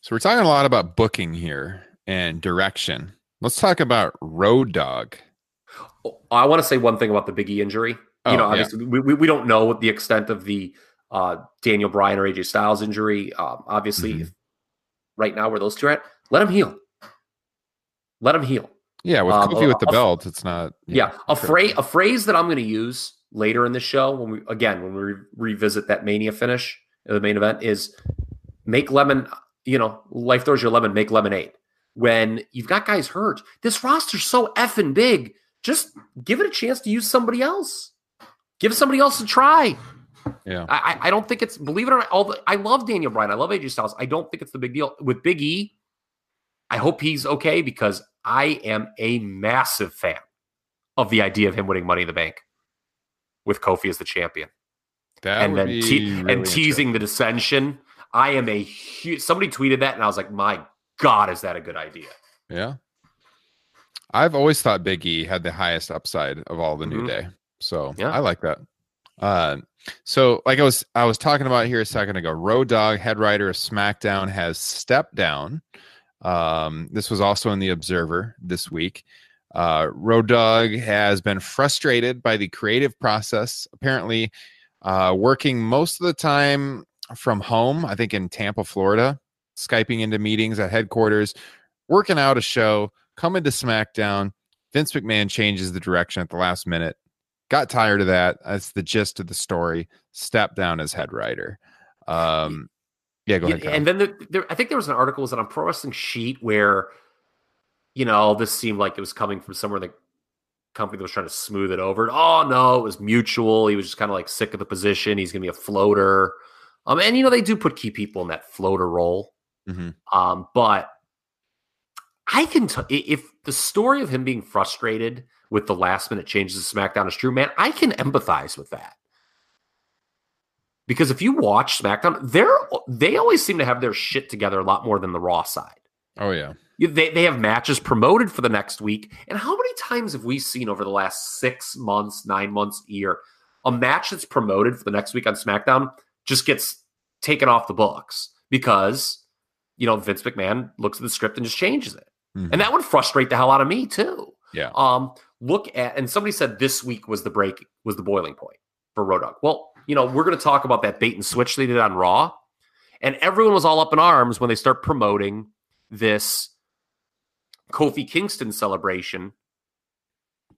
So we're talking a lot about booking here and direction. Let's talk about Road Dog. Oh, I want to say one thing about the Big E injury. Oh, you know, yeah. we, we, we don't know what the extent of the uh, Daniel Bryan or AJ Styles injury. Um, obviously, Mhm. if, right now where those two are at, let him heal. Let him heal. Yeah, with Um, Kofi with the a- belt, it's not. Yeah, a phrase a phrase that I'm going to use later in the show when we again when we re- revisit that Mania finish, the main event is make lemon. You know, life throws your lemon, make lemonade. When you've got guys hurt, this roster's so effing big. Just give it a chance to use somebody else. Give somebody else a try. Yeah. I, I- don't think it's believe it or not. All the, I love Daniel Bryan. I love AJ Styles. I don't think it's the big deal with Big E. I hope he's okay because I am a massive fan of the idea of him winning Money in the Bank with Kofi as the champion That and would then be te- really and teasing the dissension. I am a huge. Somebody tweeted that, and I was like, "My God, is that a good idea?" Yeah. I've always thought Big E had the highest upside of all the New Mhm. Day. So Yeah. I like that. Uh, so like I was I was talking about here a second ago, Road Dog, head writer of SmackDown, has stepped down. Um, this was also in the Observer this week. Uh, Road Dog has been frustrated by the creative process, apparently uh, working most of the time from home, I think in Tampa, Florida, Skyping into meetings at headquarters, working out a show, coming to SmackDown, Vince McMahon changes the direction at the last minute. Got tired of that. That's the gist of the story. Stepped down as head writer. Um, yeah, go Yeah, ahead. Kyle. and then there, there, I think there was an article was on Pro Wrestling Sheet where, you know, this seemed like it was coming from somewhere in the company that was trying to smooth it over. Oh no, it was mutual. He was just kind of like sick of the position. He's gonna be a floater. Um, and you know they do put key people in that floater role. Mhm. Um, but I can t- if the story of him being frustrated with the last minute changes to SmackDown is true, man, I can empathize with that. Because if you watch SmackDown, they're they always seem to have their shit together a lot more than the Raw side. oh yeah. They, they have matches promoted for the next week. And how many times have we seen over the last six months, nine months, year, a match that's promoted for the next week on SmackDown just gets taken off the books because, you know, Vince McMahon looks at the script and just changes it. Mhm. And that would frustrate the hell out of me too. Yeah. Um, look at and somebody said this week was the break, was the boiling point for Road. Well, you know, we're gonna talk about that bait and switch they did on Raw. And everyone was all up in arms when they start promoting this Kofi Kingston celebration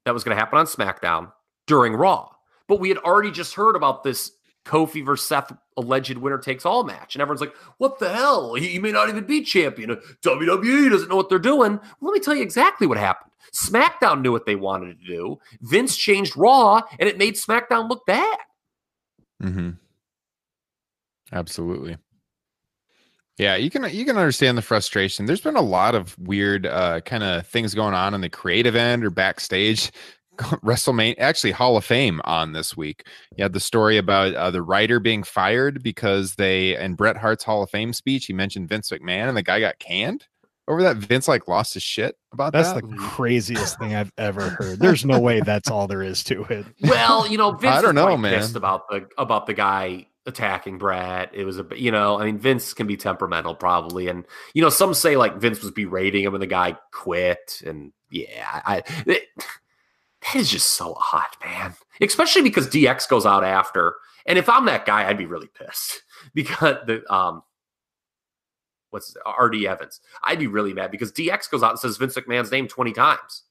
that was going to happen on SmackDown during Raw. But we had already just heard about this Kofi versus Seth alleged winner takes all match. And everyone's like, what the hell? He, he may not even be champion. WWE doesn't know what they're doing. Well, let me tell you exactly what happened. SmackDown knew what they wanted to do. Vince changed Raw, and it made SmackDown look bad. Mm-hmm. Absolutely. Yeah, you can you can understand the frustration. There's been a lot of weird uh, kind of things going on in the creative end or backstage. *laughs* WrestleMania, actually Hall of Fame on this week. You had the story about uh, the writer being fired because they in Bret Hart's Hall of Fame speech he mentioned Vince McMahon and the guy got canned over that. Vince like lost his shit about that. That's that. the craziest thing I've ever *laughs* heard. There's no way that's all there is to it. Well, you know, *laughs* Vince I don't know, probably man. pissed about the about the guy attacking Bret. It was a you know, I mean, Vince can be temperamental probably, and you know, some say like Vince was berating him and the guy quit, and yeah, I it, that is just so odd, man. Especially because DX goes out after, and if I'm that guy, I'd be really pissed *laughs* because the um. What's RD Evans? I'd be really mad because DX goes out and says Vince McMahon's name 20 times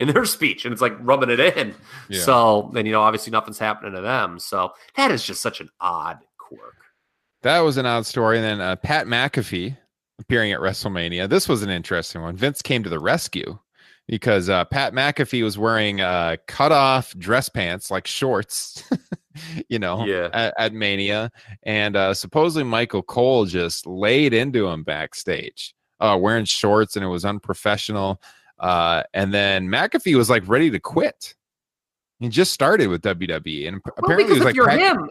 in their *laughs* speech, and it's like rubbing it in. Yeah. So then you know, obviously nothing's happening to them. So that is just such an odd quirk. That was an odd story. And then uh, Pat McAfee appearing at WrestleMania. This was an interesting one. Vince came to the rescue because uh, Pat McAfee was wearing uh, cut off dress pants, like shorts, *laughs* *laughs* you know, Yeah. at, at Mania. And uh, supposedly Michael Cole just laid into him backstage, uh, wearing shorts, and it was unprofessional. Uh, and then McAfee was like ready to quit. He just started with WWE, and Well, apparently he was like, you're pack- him,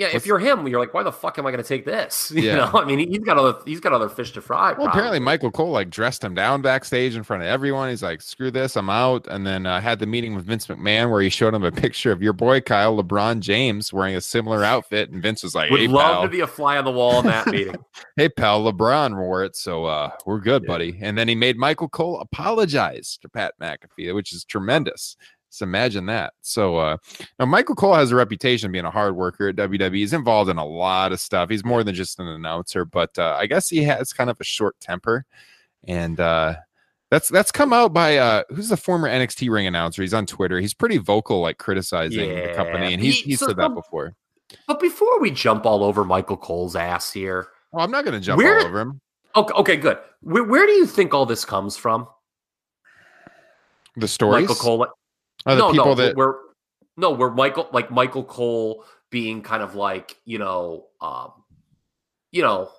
yeah, if you're him, you're like, why the fuck am I going to take this? *laughs* You Yeah. know, I mean, he's got other he's got other fish to fry. Well, apparently. Michael Cole like dressed him down backstage in front of everyone. He's like, "Screw this, I'm out." And then uh, had the meeting with Vince McMahon where he showed him a picture of your boy Kyle LeBron James wearing a similar outfit, and Vince was like, would "Hey love pal, to be a fly on the wall in that meeting. *laughs* hey pal, LeBron wore it, so uh, we're good, Yeah. buddy." And then he made Michael Cole apologize to Pat McAfee, which is tremendous. So imagine that. So uh, now Michael Cole has a reputation being a hard worker at WWE. He's involved in a lot of stuff. He's more than just an announcer, but uh, I guess he has kind of a short temper, and uh, that's that's come out by uh, who's the former NXT ring announcer. He's on Twitter. He's pretty vocal, like criticizing the company, and he's He- he's so said that before. but before we jump all over Michael Cole's ass here, Oh, I'm not going to jump Where- all over him. okay, okay, good. Where, where do you think all this comes from? The stories, Michael Cole, Are the no, people no, that we're no, we're Michael, like Michael Cole being kind of like you know, um, you know,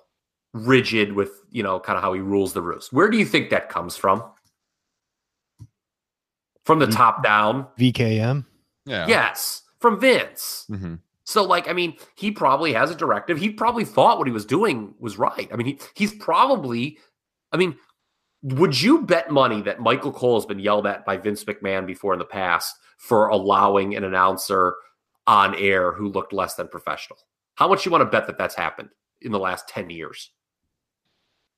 rigid with you know, kind of how he rules the roost. Where do you think that comes from? From the top down, VKM. yeah, yes, from Vince. Mhm. So, like, I mean, he probably has a directive. He probably thought what he was doing was right. I mean, he, he's probably, I mean, would you bet money that Michael Cole has been yelled at by Vince McMahon before in the past for allowing an announcer on air who looked less than professional? How much you want to bet that that's happened in the last 10 years?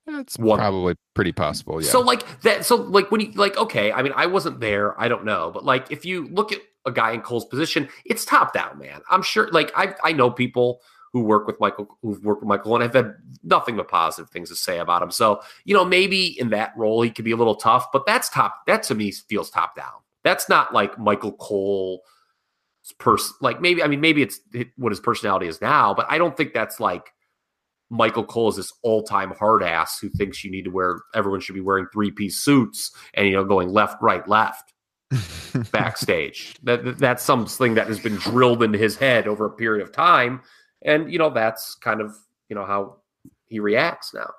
That's One- probably pretty possible. Yeah. So like that. So like when you like, okay, I mean, I wasn't there. I don't know, but like if you look at a guy in Cole's position, it's top down, man. I'm sure. Like I I know people who work with Michael, who've worked with Michael, and have had nothing but positive things to say about him. So, you know, maybe in that role he could be a little tough, but that's top. That to me feels top down. That's not like Michael Cole person. Like maybe, I mean, maybe it's what his personality is now, but I don't think that's like Michael Cole is this all-time hard ass who thinks you need to wear everyone should be wearing three-piece suits and you know going left, right, left *laughs* backstage. That that's something that has been drilled into his head over a period of time, and you know that's kind of you know how he reacts now.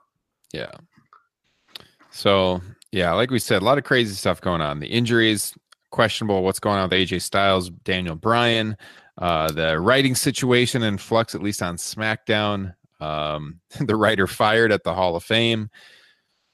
Yeah. So yeah, like we said, a lot of crazy stuff going on. The injuries, questionable. What's going on with AJ Styles, Daniel Bryan, uh, the writing situation in flux, at least on SmackDown. Um, *laughs* the writer fired at the Hall of Fame.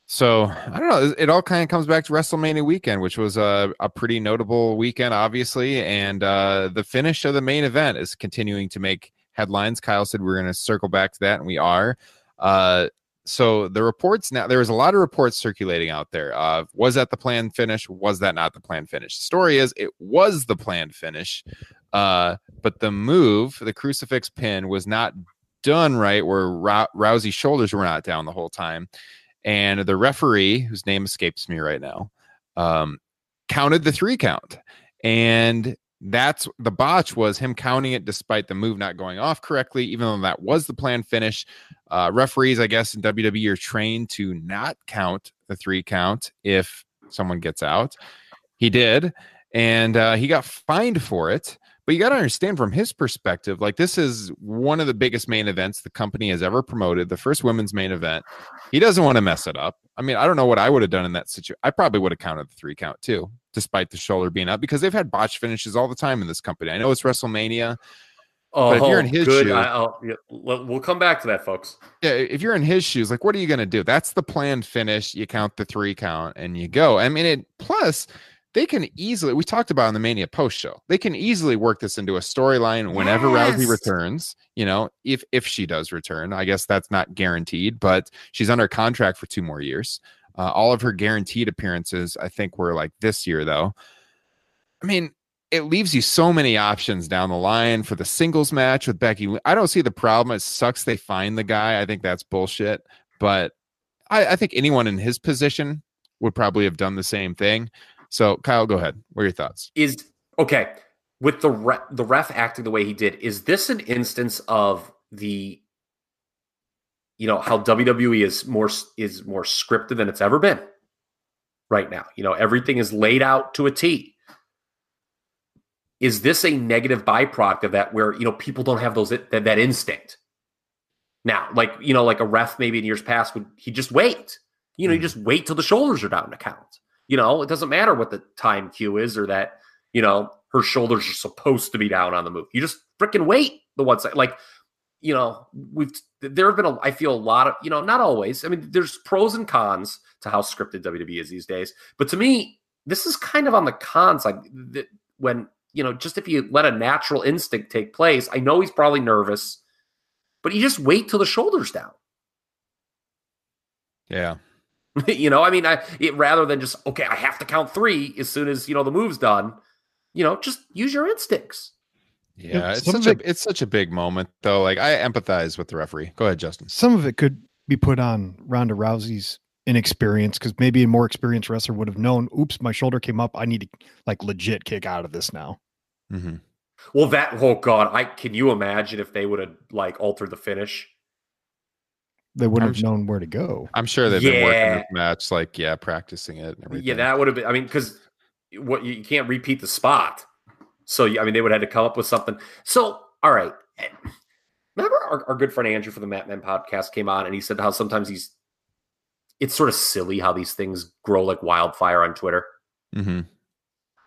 So I don't know. It all kind of comes back to WrestleMania weekend, which was a, a pretty notable weekend, obviously. And uh, the finish of the main event is continuing to make headlines. Kyle said we are going to circle back to that, and we are. Uh, so the reports now there was a lot of reports circulating out there. Was that the planned finish? Was that not the planned finish? The story is it was the planned finish, uh, but the move, the crucifix pin, was not done right. Where Rousey's shoulders were not down the whole time and the referee, whose name escapes me right now, um, counted the three count, and that's the botch was him counting it despite the move not going off correctly, even though that was the planned finish. Uh, referees, I guess, in WWE are trained to not count the three count if someone gets out. He did, and uh, he got fined for it. But you got to understand from his perspective, like this is one of the biggest main events the company has ever promoted, the first women's main event. He doesn't want to mess it up. I mean, I don't know what I would have done in that situation. I probably would have counted the three count too, despite the shoulder being up, because they've had botch finishes all the time in this company. I know it's WrestleMania. Oh, but if you're oh, in his good. shoes, I, oh, yeah, we'll come back to that, folks. Yeah, if you're in his shoes, like, what are you going to do? That's the planned finish. You count the three count and you go. I mean, it plus they can easily we talked about in the mania post show they can easily work this into a storyline whenever yes. rousey returns you know if if she does return i guess that's not guaranteed but she's under contract for two more years uh, all of her guaranteed appearances i think were like this year though i mean it leaves you so many options down the line for the singles match with becky i don't see the problem it sucks they find the guy i think that's bullshit but I, I think anyone in his position would probably have done the same thing so, Kyle, go ahead. What are your thoughts? Is okay with the ref, the ref acting the way he did. Is this an instance of the you know how WWE is more is more scripted than it's ever been right now? You know, everything is laid out to a T. Is this a negative byproduct of that where you know people don't have those that, that instinct? Now, like you know, like a ref maybe in years past would he just wait? You know, mm. you just wait till the shoulders are down to count. You know, it doesn't matter what the time cue is or that, you know, her shoulders are supposed to be down on the move. You just freaking wait the one side. Like, you know, we've there have been a I feel a lot of, you know, not always. I mean, there's pros and cons to how scripted WWE is these days. But to me, this is kind of on the cons like when, you know, just if you let a natural instinct take place, I know he's probably nervous, but you just wait till the shoulders down. Yeah. *laughs* you know, I mean, I it, rather than just okay, I have to count three as soon as you know the move's done. You know, just use your instincts. Yeah, it's such a it's such a big moment though. Like I empathize with the referee. Go ahead, Justin. Some of it could be put on Ronda Rousey's inexperience because maybe a more experienced wrestler would have known. Oops, my shoulder came up. I need to like legit kick out of this now. Mm-hmm. Well, that oh god, I can you imagine if they would have like altered the finish? they wouldn't have known where to go. I'm sure they've yeah. been working this match, like yeah, practicing it and everything. Yeah, that would have been. I mean, because what you can't repeat the spot, so I mean, they would have had to come up with something. So, all right, remember our, our good friend Andrew for the Mat Men podcast came on and he said how sometimes he's it's sort of silly how these things grow like wildfire on Twitter. Mm-hmm.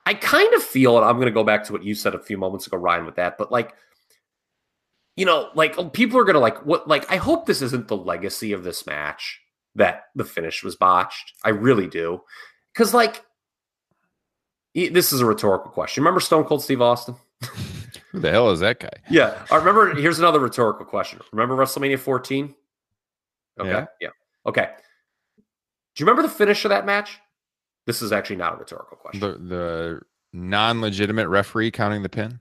I kind of feel, and I'm going to go back to what you said a few moments ago, Ryan, with that, but like you know, like oh, people are gonna like what like I hope this isn't the legacy of this match that the finish was botched. I really do. Cause like this is a rhetorical question. Remember Stone Cold Steve Austin? *laughs* Who the hell is that guy? Yeah. I remember here's another rhetorical question. Remember WrestleMania 14? Okay. Yeah. yeah. Okay. Do you remember the finish of that match? This is actually not a rhetorical question. The the non-legitimate referee counting the pin?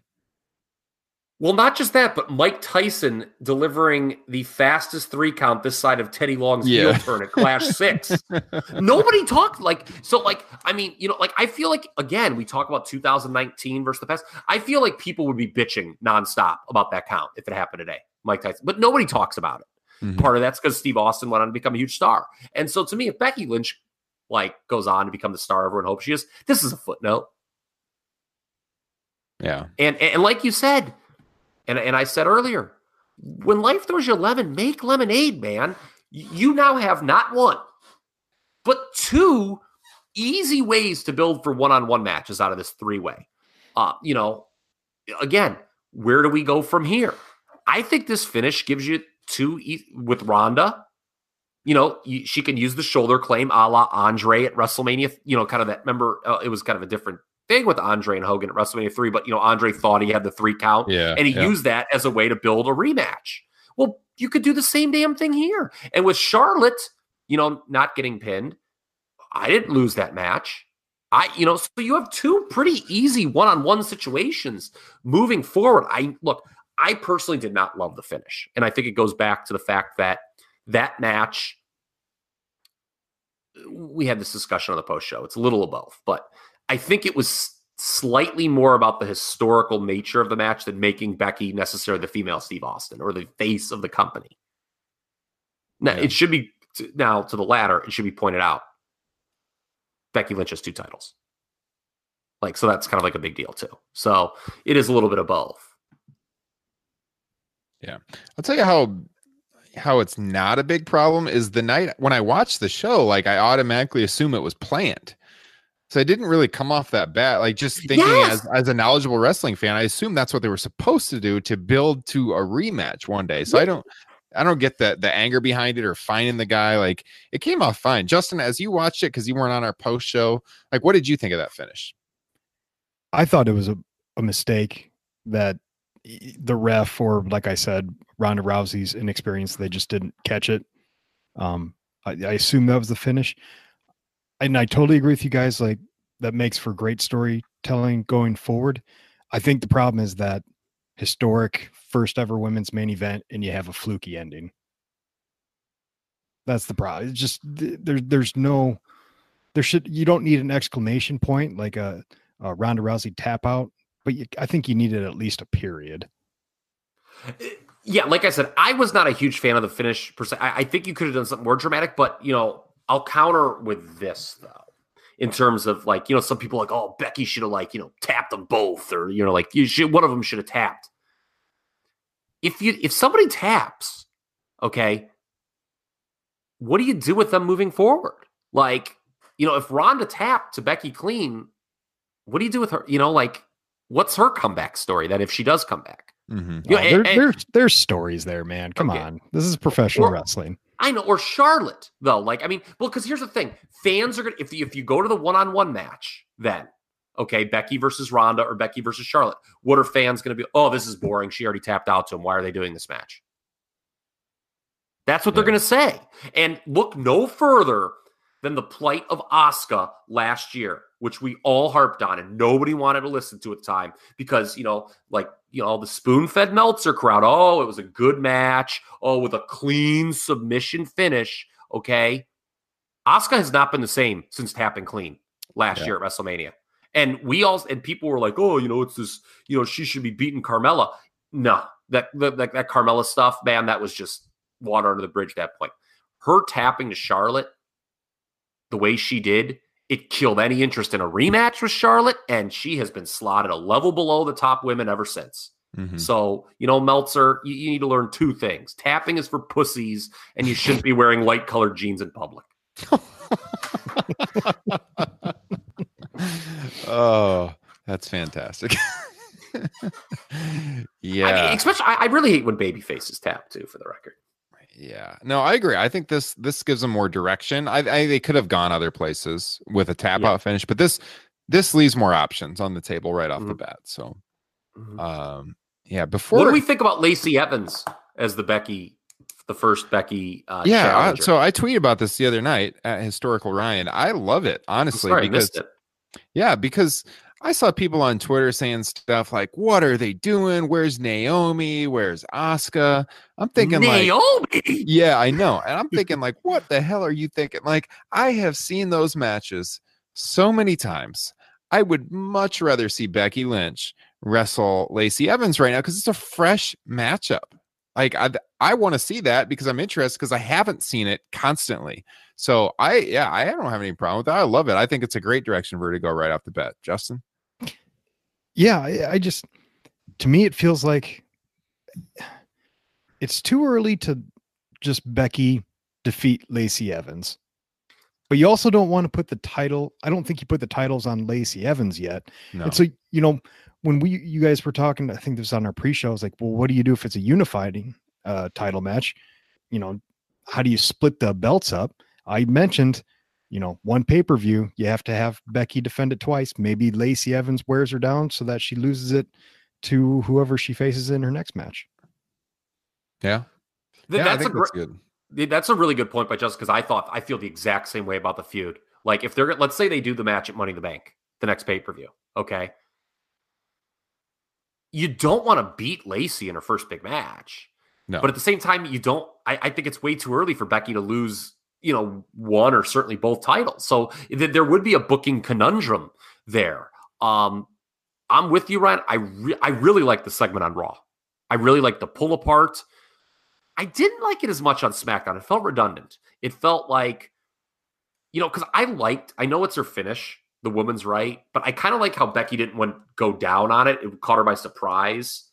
Well, not just that, but Mike Tyson delivering the fastest three count this side of Teddy Long's Yeah. heel turn at Clash Six. *laughs* Nobody talked like so. Like, I mean, you know, like I feel like again we talk about 2019 versus the past. I feel like people would be bitching nonstop about that count if it happened today, Mike Tyson. But nobody talks about it. Mhm. Part of that's because Steve Austin went on to become a huge star. And so to me, if Becky Lynch like goes on to become the star everyone hopes she is, this is a footnote. Yeah. And and like you said, and and I said earlier, when life throws you lemon, make lemonade, man. You now have not one, but two easy ways to build for one-on-one matches out of this three-way. Uh, you know, again, where do we go from here? I think this finish gives you two e- with Ronda. You know, she can use the shoulder claim a la Andre at WrestleMania. You know, kind of that. Remember, uh, it was kind of a different thing with Andre and Hogan at WrestleMania three, but you know, Andre thought he had the three count, Yeah. and he yeah. used that as a way to build a rematch. Well, you could do the same damn thing here. And with Charlotte, you know, not getting pinned, I didn't lose that match. I, you know, so you have two pretty easy one-on-one situations moving forward. I look, I personally did not love the finish. And I think it goes back to the fact that that match we had this discussion on the post show. It's a little of both, but I think it was slightly more about the historical nature of the match than making Becky necessarily the female Steve Austin or the face of the company. Now, Yeah. it should be now to the latter, it should be pointed out. Becky Lynch has two titles. Like, so that's kind of like a big deal too. So it is a little bit of both. Yeah. I'll tell you how how it's not a big problem is the night when I watched the show, like I automatically assume it was planned. So it didn't really come off that bad. Like just thinking Yes! as as a knowledgeable wrestling fan, I assume that's what they were supposed to do to build to a rematch one day. So I don't I don't get the the anger behind it or finding the guy. Like it came off fine. Justin, as you watched it, because you weren't on our post show, like what did you think of that finish? I thought it was a, a mistake that the ref or like I said, Ronda Rousey's inexperience, they just didn't catch it. Um, I, I assume that was the finish. And I totally agree with you guys. Like that makes for great storytelling going forward. I think the problem is that historic first ever women's main event and you have a fluky ending. That's the problem. It's just th- there, there's no there should you don't need an exclamation point like a uh, Ronda Rousey tap out, but you, I think you needed at least a period. Yeah, like I said, I was not a huge fan of the finish per se. I, I think you could have done something more dramatic, but you know, I'll counter with this though. In terms of like, you know, some people are like, oh, Becky should have like, you know, tapped them both, or you know, like you should one of them should have tapped. If you if somebody taps, okay, what do you do with them moving forward? Like, you know, if Ronda tapped to Becky clean, what do you do with her? You know, like, what's her comeback story? That if she does come back, Mm-hmm. You know, Oh, and- there, and- there's there's stories there, man. Come Okay. on, this is professional Or- wrestling. I know, or Charlotte though. Like, I mean, well, because here's the thing: fans are gonna if you, if you go to the one-on-one match, then okay, Becky versus Ronda or Becky versus Charlotte, what are fans gonna be? Oh, this is boring. She already tapped out to him. Why are they doing this match? That's what they're gonna say. And look no further than the plight of Asuka last year, which we all harped on, and nobody wanted to listen to at the time because you know, like you know, all the spoon-fed Meltzer crowd. Oh, it was a good match. Oh, with a clean submission finish. Okay, Asuka has not been the same since tapping clean last Yeah. year at WrestleMania. And we all and people were like, "Oh, you know, it's this. You know, she should be beating Carmella." No, that that, that, that Carmella stuff, man, that was just water under the bridge at that point. Her tapping to Charlotte the way she did, it killed any interest in a rematch with Charlotte, and she has been slotted a level below the top women ever since. Mm-hmm. So, you know, Meltzer, you, you need to learn two things. Tapping is for pussies, and you shouldn't be *laughs* wearing light colored jeans in public. *laughs* oh, that's fantastic. yeah. *laughs* I mean, especially, I, I really hate when baby faces tap too, for the record. Yeah, no, I agree. I think this this gives them more direction. I, I they could have gone other places with a tap Yeah. out finish, but this this leaves more options on the table right off the Mhm. bat. So, Mhm. um, yeah. Before, What do we think about Lacey Evans as the Becky, the first Becky? Uh, yeah. I, so I tweeted about this the other night at Historical Ryan. I love it I'm honestly because missed it. yeah, because I saw people on Twitter saying stuff like, "What are they doing? Where's Naomi? Where's Asuka?" I'm thinking like, Naomi. yeah, I know, and I'm *laughs* thinking like, what the hell are you thinking? Like, I have seen those matches so many times. I would much rather see Becky Lynch wrestle Lacey Evans right now because it's a fresh matchup. Like I, I want to see that because I'm interested because I haven't seen it constantly. So I, yeah, I don't have any problem with that. I love it. I think it's a great direction for her to go right off the bat. Justin, Yeah, I, I just to me it feels like it's too early to just Becky defeat Lacey Evans. But you also don't want to put the title. I don't think you put the titles on Lacey Evans yet. no, And so, you know, when we you guys were talking, I think this was on our pre-show. I was like, well, what do you do if it's a unifying uh title match? You know, how do you split the belts up? I mentioned, you know, one pay-per-view, you have to have Becky defend it twice. Maybe Lacey Evans wears her down so that she loses it to whoever she faces in her next match. yeah, Th- yeah, I that's a think great. that's good. Yeah, That's a really good point by Justin because I thought I feel the exact same way about the feud. Like if they're let's say they do the match at Money in the Bank, the next pay per view, okay. You don't want to beat Lacey in her first big match, No, but at the same time, you don't. I, I think it's way too early for Becky to lose, you know, one or certainly both titles. So th- there would be a booking conundrum there. Um, I'm with you, Ryan. I re- I really like the segment on Raw. I really like the pull apart. I didn't like it as much on SmackDown. It felt redundant. It felt like, you know, because I liked, I know it's her finish, the woman's right, but I kind of like how Becky didn't want go down on it. It caught her by surprise,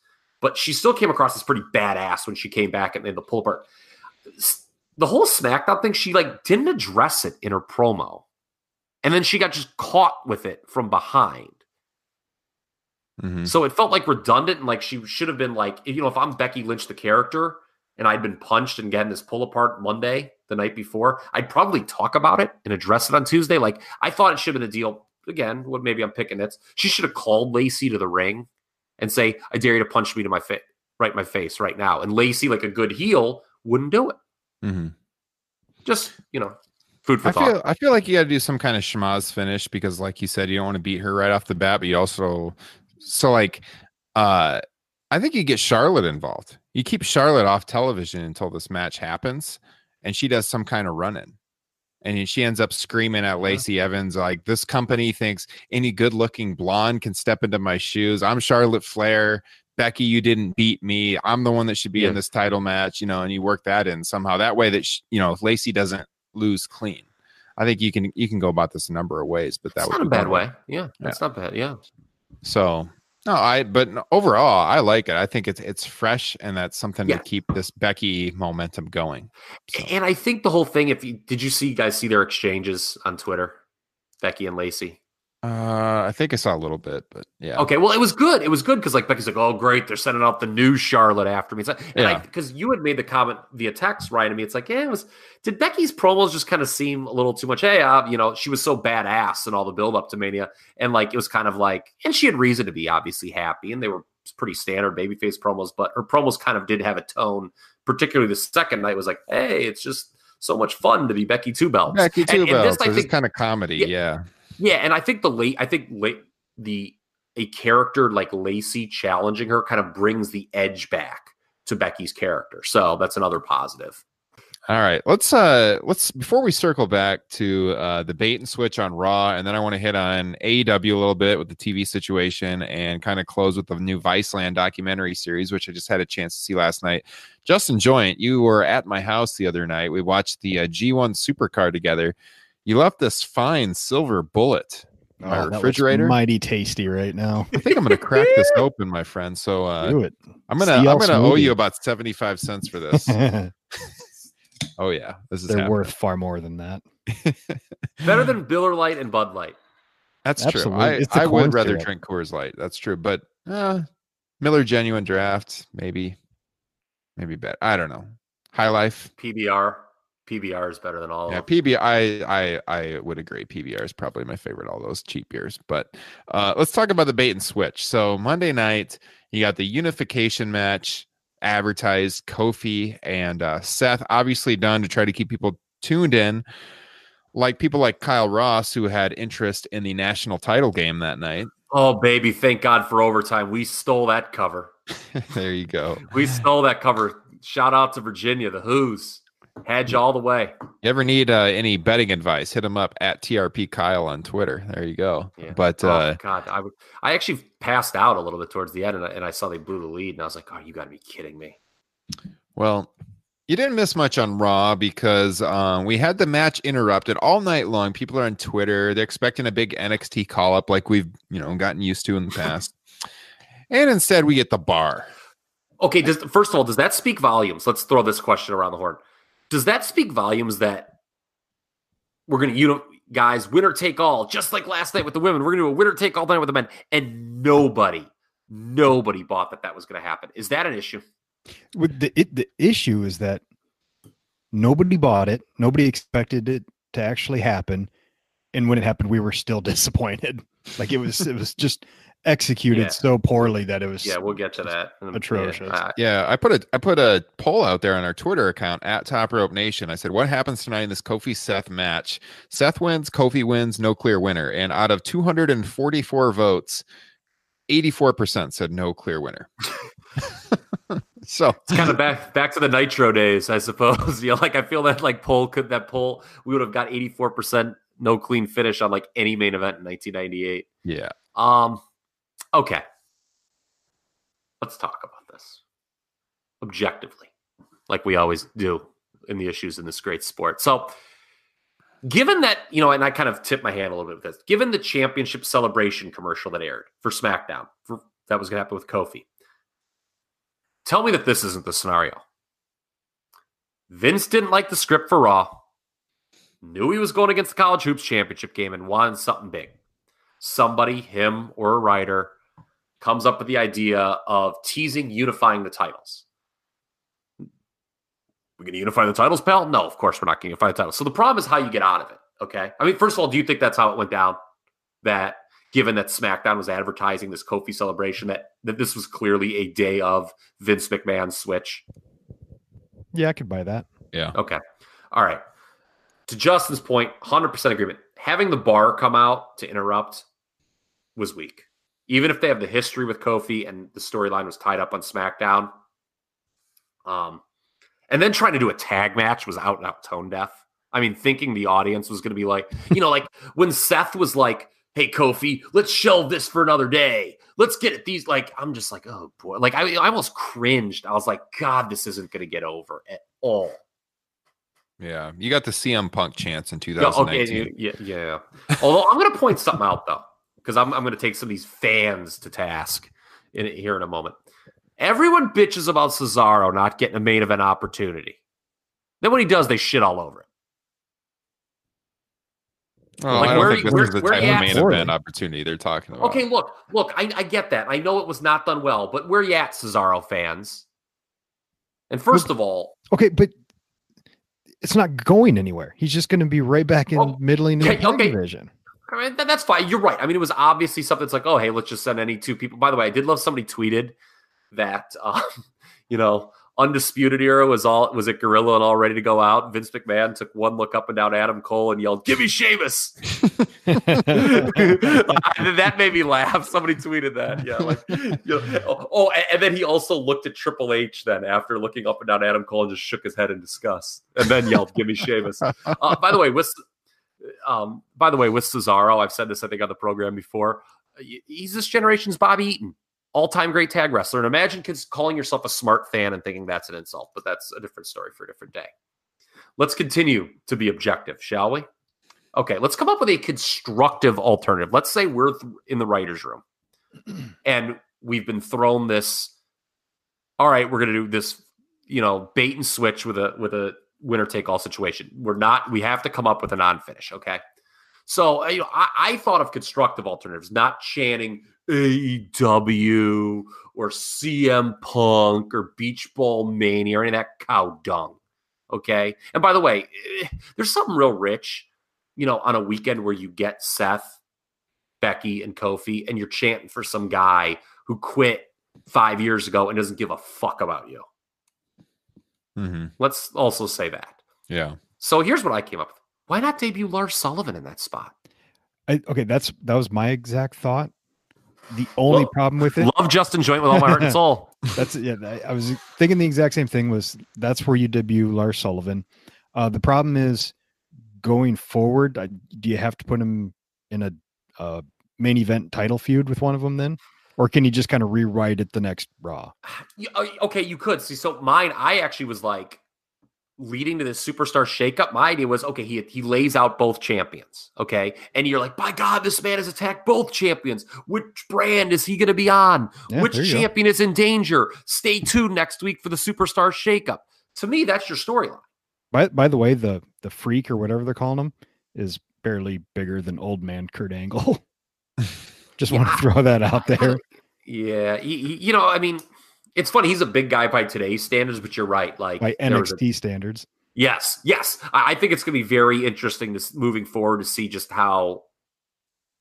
but she still came across as pretty badass when she came back and made the pull apart. The whole SmackDown thing, she like didn't address it in her promo, and then she got just caught with it from behind. Mhm. So it felt like redundant and like she should have been like, you know, if I'm Becky Lynch, the character, and I'd been punched and getting this pull apart Monday, the night before, I'd probably talk about it and address it on Tuesday. Like I thought it should have been a deal. Again, what maybe I'm picking it. She should have called Lacey to the ring and say, I dare you to punch me to my face, right my face right now. And Lacey, like a good heel, wouldn't do it. Mhm. Just, you know, food for I thought. feel I feel like you got to do some kind of schmozz finish because, like you said, you don't want to beat her right off the bat, but you also so like uh I think you get Charlotte involved. You keep Charlotte off television until this match happens, and she does some kind of running. And she ends up screaming at Lacey Evans like, "This company thinks any good-looking blonde can step into my shoes. I'm Charlotte Flair. Becky, you didn't beat me. I'm the one that should be Yeah. in this title match." You know, and you work that in somehow. That way, that sh- you know, Lacey doesn't lose clean. I think you can you can go about this a number of ways, but that That's would not a bad one way. Yeah, that's not bad. Yeah. So no, I but overall I like it. I think it's it's fresh and that's something Yeah. to keep this Becky momentum going. So, And I think the whole thing, if you did you see you guys see their exchanges on Twitter, Becky and Lacey? Uh, I think I saw a little bit, but yeah. Okay, well, it was good. It was good because like Becky's like, oh great, they're sending out the new Charlotte after me. It's like, Yeah. because you had made the comment via text, right? to me, it's like, yeah, it was. Did Becky's promos just kind of seem a little too much? Hey, uh, you know, she was so badass and all the build up to Mania, and like it was kind of like, and she had reason to be obviously happy, and they were pretty standard babyface promos, but her promos kind of did have a tone. Particularly the second night was like, hey, it's just so much fun to be Becky Two Belts. Becky two and this, belts. I think, kind of comedy, Yeah. yeah. Yeah, and I think the late, I think late the a character like Lacey challenging her kind of brings the edge back to Becky's character. So that's another positive. All right, let's uh let's before we circle back to uh the bait and switch on Raw, and then I want to hit on AEW a little bit with the TV situation and kind of close with the new Viceland documentary series, which I just had a chance to see last night. Justin Joint, you were at my house the other night. We watched the uh, G1 Supercard together. You left this fine silver bullet in my Oh, that refrigerator. mighty tasty right now. I think I'm gonna crack this *laughs* open, my friend. So uh, Do it. I'm gonna CL I'm gonna owe you about 75 cents for this. *laughs* Oh yeah, this is happening. worth far more than that. *laughs* Better than Miller Lite and Bud Light. That's Absolutely. true. I, It's I would rather syrup. drink Coors Light. That's true. But uh, Miller Genuine Draft, maybe, maybe better. I don't know. High Life. PBR. PBR is better than all Yeah, of them. PBR. I, I I would agree. PBR is probably my favorite. All those cheap beers. But uh, let's talk about the bait and switch. So Monday night, you got the unification match advertised. Kofi and uh, Seth, obviously done to try to keep people tuned in. Like people like Kyle Ross, who had interest in the national title game that night. Oh, baby. Thank God for overtime. We stole that cover. *laughs* there you go. We stole that cover. Shout out to Virginia, the Who's. You all the way. You ever need uh, any betting advice? Hit him up at TRP Kyle on Twitter. There you go. Yeah. But oh, uh, God, I, would- I actually passed out a little bit towards the end and I, and I saw they blew the lead and I was like, oh, you got to be kidding me. Well, you didn't miss much on Raw because um, we had the match interrupted all night long. People are on Twitter; they're expecting a big NXT call up, like we've you know gotten used to in the past. and instead, we get the bar. Okay, does first of all, does that speak volumes? Let's throw this question around the horn. Does that speak volumes that we're gonna you know guys winner take all, just like last night with the women? We're gonna do a winner take all night with the men, and nobody, nobody bought that that was gonna happen. Is that an issue? With the it, the issue is that nobody bought it. Nobody expected it to actually happen, and when it happened, we were still *laughs* disappointed. Like it was, it was just executed Yeah. so poorly that it was. Yeah, we'll get to that. Um, Atrocious. Yeah, I- Yeah, I put a I put a poll out there on our Twitter account at Top Rope Nation. I said, "What happens tonight in this Kofi Seth match? Seth wins, Kofi wins, no clear winner." And out of 244 votes, 84% said no clear winner. *laughs* so it's kind of back back to the Nitro days, I suppose. *laughs* you know, like I feel that like poll could that poll we would have got eighty four percent no clean finish on like any main event in nineteen ninety eight. yeah, Um, okay, let's talk about this objectively, like we always do in the issues in this great sport. So, given that you know, and I kind of tip my hand a little bit with this, given the championship celebration commercial that aired for SmackDown, for that was going to happen with Kofi. Tell me that this isn't the scenario. Vince didn't like the script for Raw, knew he was going against the College Hoops Championship game, and wanted something big somebody, him or a writer, comes up with the idea of teasing unifying the titles. We're going to unify the titles, pal? No, of course we're not going to unify the titles. So the problem is how you get out of it. Okay. I mean, first of all, do you think that's how it went down? That given that SmackDown was advertising this Kofi celebration, that, that this was clearly a day of Vince McMahon's switch? Yeah, I could buy that. yeah. Okay. All right. To Justin's point, 100% agreement. Having the bar come out to interrupt was weak. Even if they have the history with Kofi and the storyline was tied up on SmackDown. Um, and then trying to do a tag match was out and out tone deaf. I mean, thinking the audience was going to be like, you know, like when Seth was like, hey, Kofi, let's shelve this for another day. Let's get it. These, like, I'm just like, oh boy. Like, I, I almost cringed. I was like, God, this isn't going to get over at all. Yeah, you got the CM Punk chance in Yeah, okay, 2019. yeah, yeah. Although I'm going to point something out though, because I'm, I'm going to take some of these fans to task in here in a moment. Everyone bitches about Cesaro not getting a main event opportunity. Then when he does, they shit all over it. Oh, Like, I don't where- think this where- is the type of main event it. opportunity they're talking about. Okay, look, look, I, I get that. I know it was not done well, but where you at, Cesaro fans? And first of all, Okay, but it's not going anywhere. He's just going to be right back in Oh, middling in the okay, okay. division. I mean, that, that's fine. You're right. I mean, it was obviously something that's like, oh, hey, let's just send any two people. By the way, I did love somebody tweeted that, *laughs* um, you know, Undisputed Era was all was it Gorilla and all ready to go out. Vince McMahon took one look up and down Adam Cole and yelled, "Give me Sheamus!" *laughs* that made me laugh. Somebody tweeted that. Yeah, like you know, *laughs* oh, and- and then he also looked at Triple H then after looking up and down Adam Cole and just shook his head in disgust, and then yelled, "Give me Sheamus!" Uh, by the way, with um, by the way, with Cesaro, I've said this I think on the program before. He's this generation's Bobby Eaton, all-time great tag wrestler. And imagine kids calling yourself a smart fan and thinking that's an insult, but that's a different story for a different day. Let's continue to be objective, shall we? Okay, let's come up with a constructive alternative. Let's say we're th- in the writers' room *clears throat* and we've been thrown this. All right, we're going to do this, you know, bait and switch with a with a winner take all situation. We're not. We have to come up with a non finish. Okay. So uh, you know, I, I thought of constructive alternatives, not chanting AEW or CM Punk or Beach Ball Mania or any of that cow dung. Okay. And by the way, eh, there's something real rich, you know, on a weekend where you get Seth, Becky, and Kofi, and you're chanting for some guy who quit five years ago and doesn't give a fuck about you. Hmm Let's also say that. Yeah. So here's what I came up with. Why not debut Lars Sullivan in that spot? I, okay, that's that was my exact thought. The only Well, problem with it, Love Justin Joint with all my heart and soul. *laughs* that's yeah. I- I was thinking the exact same thing. Was that's where you debut Lars Sullivan? Uh, the problem is going forward. I, do you have to put him in a uh, main event title feud with one of them then, or can you just kind of rewrite it the next Raw? Uh, okay, you could see. So mine, I actually was like leading to this superstar shakeup. My idea was okay. He he lays out both champions. Okay, and you're like, by God, this man has attacked both champions. Which brand is he going to be on? Yeah, Which there you go. champion is in danger? Stay tuned next week for the superstar shakeup. To me, that's your storyline. By by the way, the the freak or whatever they're calling him is barely bigger than old man Kurt Angle. *laughs* just want to throw that out *laughs* there. Yeah, he, he- you know, I mean, it's funny. He's a big guy by today's standards, but you're right. Like By there was a- NXT standards. Yes, yes. I, I think it's going to be very interesting to moving forward to see just how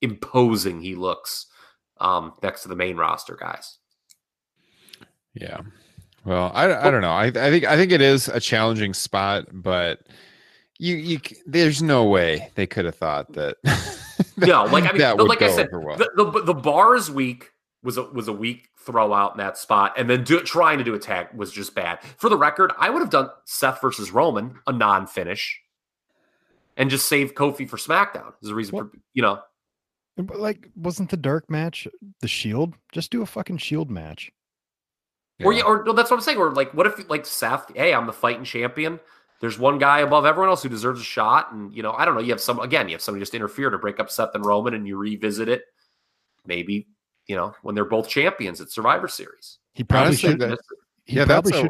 imposing he looks um, next to the main roster guys. Yeah. Well, I, I don't know. I, I think I think it is a challenging spot, but you you there's no way they could have thought that. *laughs* *laughs* No, like I mean, that but would like I said, well. the, the the bars week was a was a weak throw out in that spot, and then do, trying to do a tag was just bad. For the record, I would have done Seth versus Roman a non finish, and just save Kofi for SmackDown Is the reason Well- for you know. But like, wasn't the dark match the Shield? Just do a fucking Shield match. Or yeah, or no, that's what I'm saying. Or like, what if like Seth? Hey, I'm the fighting champion. There's one guy above everyone else who deserves a shot, and you know, I don't know. You have some again. You have somebody just interfere to break up Seth and Roman, and you revisit it. Maybe you know when they're both champions at Survivor Series. He probably should. that- He yeah, probably that's a-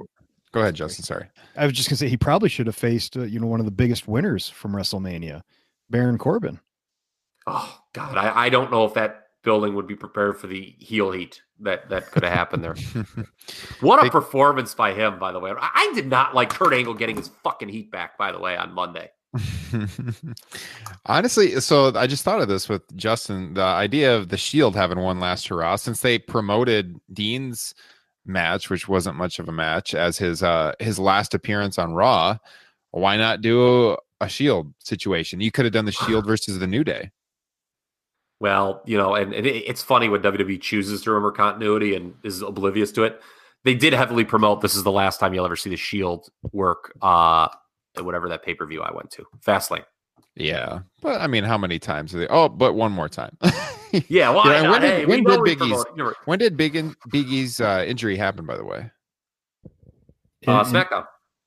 Go ahead, Justin. Sorry. I was just gonna say he probably should have faced uh, you know one of the biggest winners from WrestleMania, Baron Corbin. Oh God, I, I don't know if that building would be prepared for the heel heat that that could have happened there. *laughs* What a Hey- performance by him, by the way. I, I did not like Kurt Angle getting his fucking heat back. By the way, on Monday. *laughs* Honestly, so I just thought of this with Justin. The idea of the Shield having one last hurrah since they promoted Dean's match, which wasn't much of a match, as his uh his last appearance on Raw. Why not do a Shield situation? You could have done the Shield *laughs* versus the New Day. Well, you know, and, and it, it's funny when WWE chooses to remember continuity and is oblivious to it. They did heavily promote this is the last time you'll ever see the Shield work. Uh, at whatever that pay per view I went to, Fastlane. Yeah, but I mean, how many times are they? Oh, but one more time. *laughs* Yeah, well, Yeah, I and know, when did- hey, when did Big E's- promote- you're right. when did Big in, Big E's uh, injury happen? By the way. Uh, In- in- SmackDown.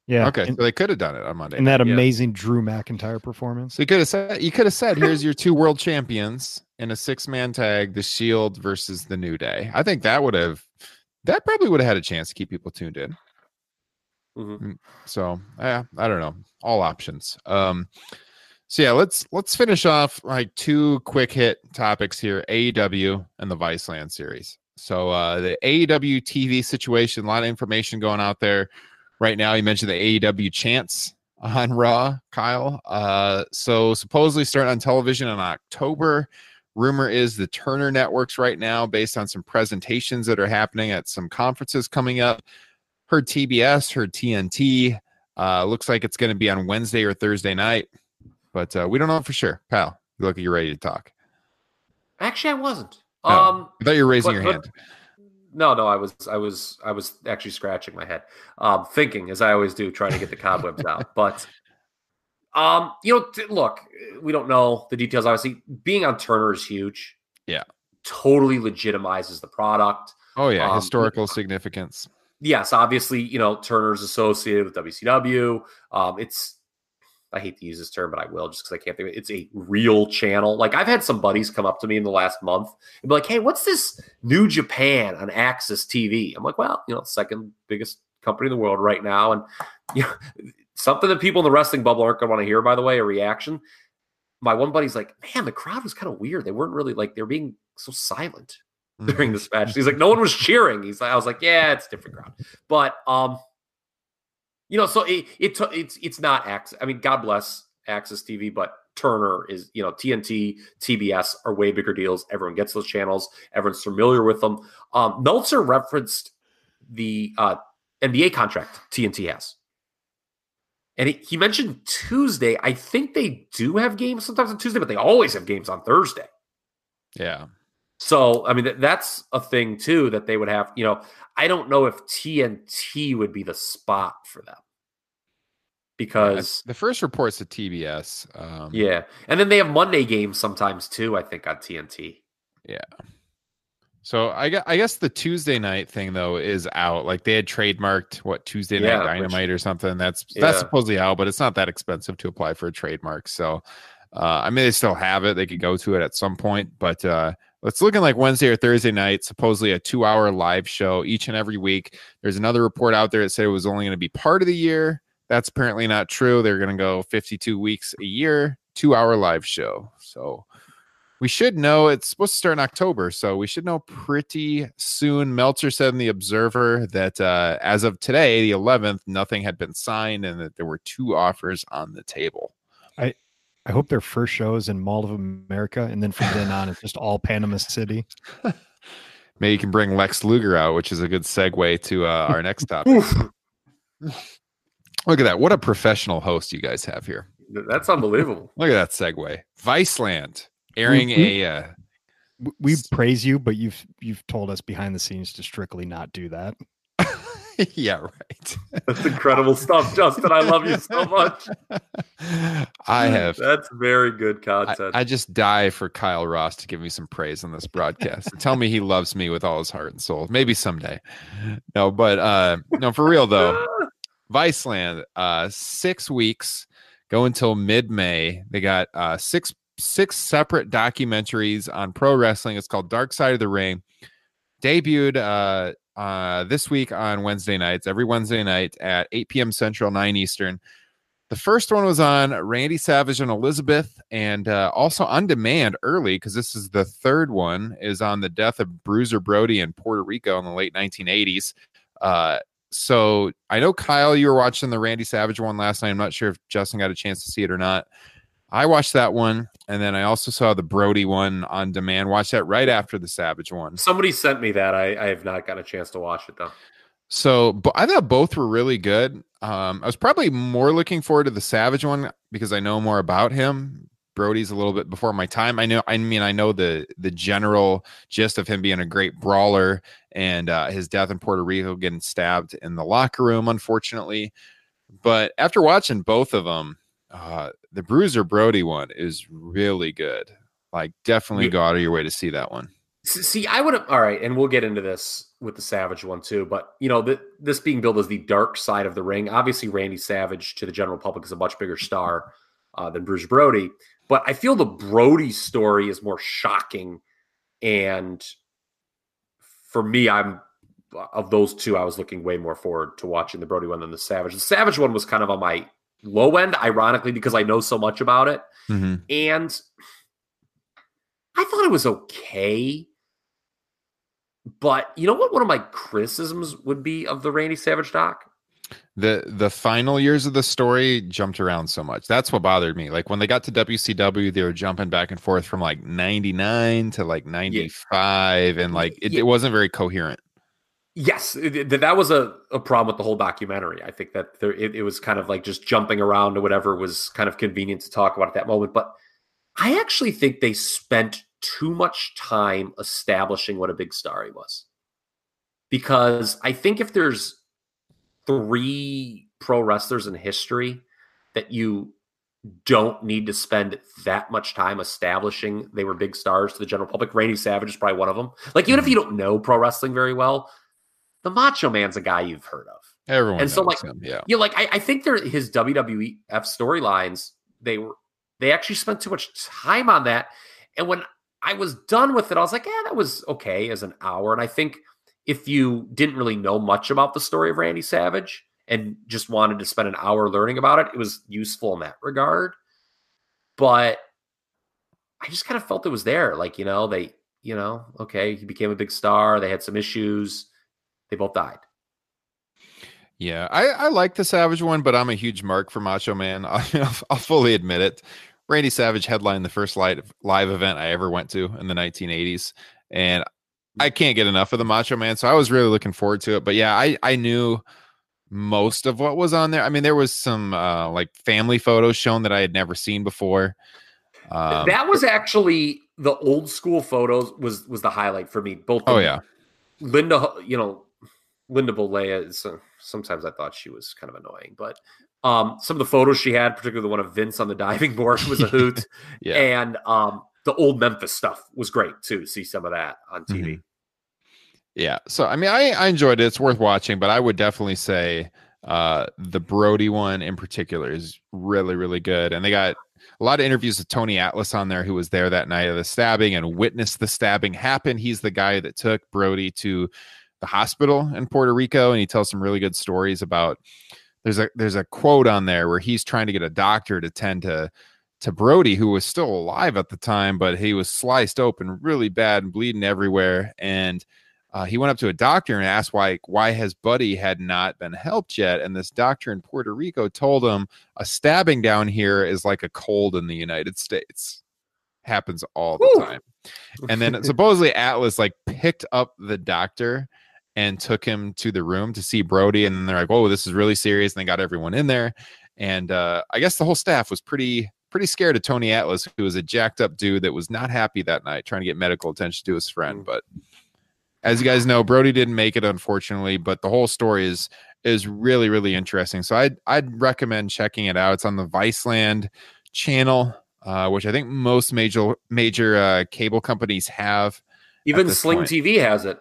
yeah. Okay, in, so they could have done it on Monday. And that Yeah. amazing Drew McIntyre performance. You could have said you could have said, "Here's your two world champions in a six man tag: the Shield versus the New Day." I think that would have that probably would have had a chance to keep people tuned in. Mhm. Mm, So yeah, I don't know. All options. Um, so yeah, let's let's finish off like two quick hit topics here: AEW and the Viceland series. So uh, the AEW TV situation, a lot of information going out there right now. You mentioned the AEW chance on *laughs* Raw, Kyle. Uh, so supposedly starting on television in October. Rumor is the Turner Networks right now, based on some presentations that are happening at some conferences coming up. Heard TBS, heard TNT. Uh, looks like it's going to be on Wednesday or Thursday night, but uh, we don't know for sure. Pal, you look like you're ready to talk. Actually, I wasn't. Oh. Um, I thought you were raising but- your hand. No, no, I was, I was, I was actually scratching my head, um, thinking as I always do, trying to get the cobwebs out. But, um, you know, t- look, we don't know the details. Obviously, being on Turner is huge. Yeah. totally legitimizes the product. Oh yeah, um, historical *clears throat* significance. Yes, obviously, you know, Turner's associated with WCW. Um, it's I hate to use this term, but I will just because I can't think of it. It's a real channel. Like I've had some buddies come up to me in the last month and be like, "Hey, what's this New Japan on AXS TV?" I'm like, "Well, you know, second biggest company in the world right now, and *laughs* you know, something that people in the wrestling bubble aren't going to want to hear. By the way, a reaction. My one buddy's like, "Man, the crowd was kind of weird. They weren't really like they're being so silent." *laughs* during this match. He's like, no one was cheering. He's like, I was like, yeah, it's a different crowd. But um, you know, so it, it it's it's not AXS. I mean, God bless AXS TV, but Turner is you know TNT, TBS are way bigger deals. Everyone gets those channels. Everyone's familiar with them. Um, Meltzer referenced the uh, NBA contract TNT has. And he, he mentioned Tuesday. I think they do have games sometimes on Tuesday, but they always have games on Thursday. Yeah. So, I mean, th- that's a thing too that they would have. You know, I don't know if TNT would be the spot for them because, the first reports to TBS. Um, yeah. And then they have Monday games sometimes too, I think, on TNT. So I guess, I guess the Tuesday night thing though is out. Like they had trademarked what Tuesday night Yeah, which- dynamite or something. That's Yeah. that's supposedly out, but it's not that expensive to apply for a trademark. So uh, I mean they still have it. They could go to it at some point, but uh, it's looking like Wednesday or Thursday night. Supposedly a two-hour live show each and every week. There's another report out there that said it was only going to be part of the year. That's apparently not true. They're going to go 52 weeks a year, two-hour live show. So we should know it's supposed to start in October, so we should know pretty soon. Meltzer said in the Observer that uh, as of today, the 11th, nothing had been signed and that there were two offers on the table. I I hope their first show is in Mall of America, and then from then on, it's just all Panama City. *laughs* Maybe you can bring Lex Luger out, which is a good segue to uh, our next *laughs* topic. Look at that. What a professional host you guys have here. That's unbelievable. Look at that segue. Viceland airing Mhm. a. Uh, We praise you, but you've you've told us behind the scenes to strictly not do that. *laughs* yeah, right. That's incredible stuff, Justin. I love you so much. *laughs* I have That's very good I, content. I just die for Kyle Ross to give me some praise on this broadcast. Tell me he loves me with all his heart and soul. Maybe someday. No, but uh no, for real though. *laughs* Viceland, uh six weeks, go until mid-May. They got uh six six separate documentaries on pro wrestling. It's called Dark Side of the Ring. Debuted uh uh this week on Wednesday nights, every Wednesday night at 8 p.m. Central, 9 Eastern. The first one was on Randy Savage and Elizabeth, and uh, also on demand early because this is the third one is on the death of Bruiser Brody in Puerto Rico in the late 1980s. Uh, so I know Kyle, you were watching the Randy Savage one last night. I'm not sure if Justin got a chance to see it or not. I watched that one, and then I also saw the Brody one on demand. Watched that right after the Savage one. Somebody sent me that. I, I have not got a chance to watch it though. So, but I thought both were really good. Um, I was probably more looking forward to the Savage one because I know more about him. Brody's a little bit before my time. I know. I mean, I know the the general gist of him being a great brawler and uh, his death in Puerto Rico, getting stabbed in the locker room, unfortunately. But after watching both of them, uh, the Bruiser Brody one is really good. Like, definitely Yeah. go out of your way to see that one. See, I would have. All right, and we'll get into this with the Savage one too. But you know, the, this being billed as the dark side of the ring. Obviously, Randy Savage to the general public is a much bigger star uh, than Bruce Brody. But I feel the Brody story is more shocking, and for me, I'm of those two. I was looking way more forward to watching the Brody one than the Savage. The Savage one was kind of on my low end, ironically, because I know so much about it. Mhm. And I thought it was okay. But you know what one of my criticisms would be of the Randy Savage doc? the the final years of the story jumped around so much that's what bothered me like when they got to wcw they were jumping back and forth from like 99 to like 95 and like it, Yeah. it wasn't very coherent Yes, it- it- that was a, a problem with the whole documentary. I think that there it, it was kind of like just jumping around to whatever was kind of convenient to talk about at that moment. But I actually think they spent too much time establishing what a big star he was. Because I think if there's three pro wrestlers in history that you don't need to spend that much time establishing they were big stars to the general public. Randy Savage is probably one of them. Like even if mm-hmm. you don't know pro wrestling very well, the Macho Man's a guy you've heard of. everyone And so, knows like, him yeah Yeah, like I, I think they're his WWF storylines. They were they actually spent too much time on that. And when I was done with it, I was like, yeah, that was okay as an hour. And I think if you didn't really know much about the story of Randy Savage and just wanted to spend an hour learning about it, it was useful in that regard. But I just kind of felt it was there. Like, you know, they, you know, okay, he became a big star. They had some issues. They both died. yeah i i like the savage one but i'm a huge mark for macho man *laughs* i'll, I'll fully admit it randy savage headlined the first live, live event i ever went to in the 1980s and i can't get enough of the macho man so i was really looking forward to it but yeah i i knew most of what was on there i mean there was some uh like family photos shown that i had never seen before um, that was actually the old school photos was was the highlight for me. Both. Oh yeah. Linda, you know, Linda Bolea is uh, sometimes I thought she was kind of annoying, but um, some of the photos she had, particularly the one of Vince on the diving board, was a hoot. *laughs* Yeah. And um, the old Memphis stuff was great too. to See some of that on TV. Mhm. Yeah. So I mean, I I enjoyed it. It's worth watching, but I would definitely say uh the Brody one in particular is really really good, and they got a lot of interviews with Tony Atlas on there, who was there that night of the stabbing and witnessed the stabbing happen. He's the guy that took Brody to the hospital in Puerto Rico, and he tells some really good stories about. There's a there's a quote on there where he's trying to get a doctor to tend to to Brody, who was still alive at the time, but he was sliced open really bad and bleeding everywhere. And uh, he went up to a doctor and asked why why his buddy had not been helped yet. And this doctor in Puerto Rico told him a stabbing down here is like a cold in the United States. Happens all the time. And then supposedly Atlas like picked up the doctor and took him to the room to see Brody. And then they're like, "Oh, this is really serious." And they got everyone in there. And uh, I guess the whole staff was pretty pretty scared of Tony Atlas, who was a jacked up dude that was not happy that night, trying to get medical attention to his friend. Mm. But as you guys know, Brody didn't make it, unfortunately. But the whole story is is really really interesting. So I'd I'd recommend checking it out. It's on the Viceland channel, uh, which I think most major major uh, cable companies have. Even Sling point. TV has it.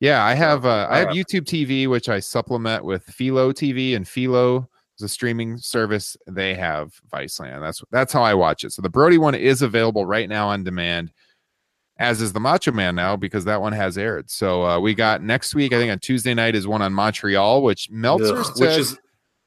Yeah, I have uh, I have YouTube TV, which I supplement with Philo TV, and Philo is a streaming service. They have Viceland. That's that's how I watch it. So the Brody one is available right now on demand, as is the Macho Man now because that one has aired. So uh, we got next week. I think on Tuesday night is one on Montreal, which Meltzer Ugh, said. which is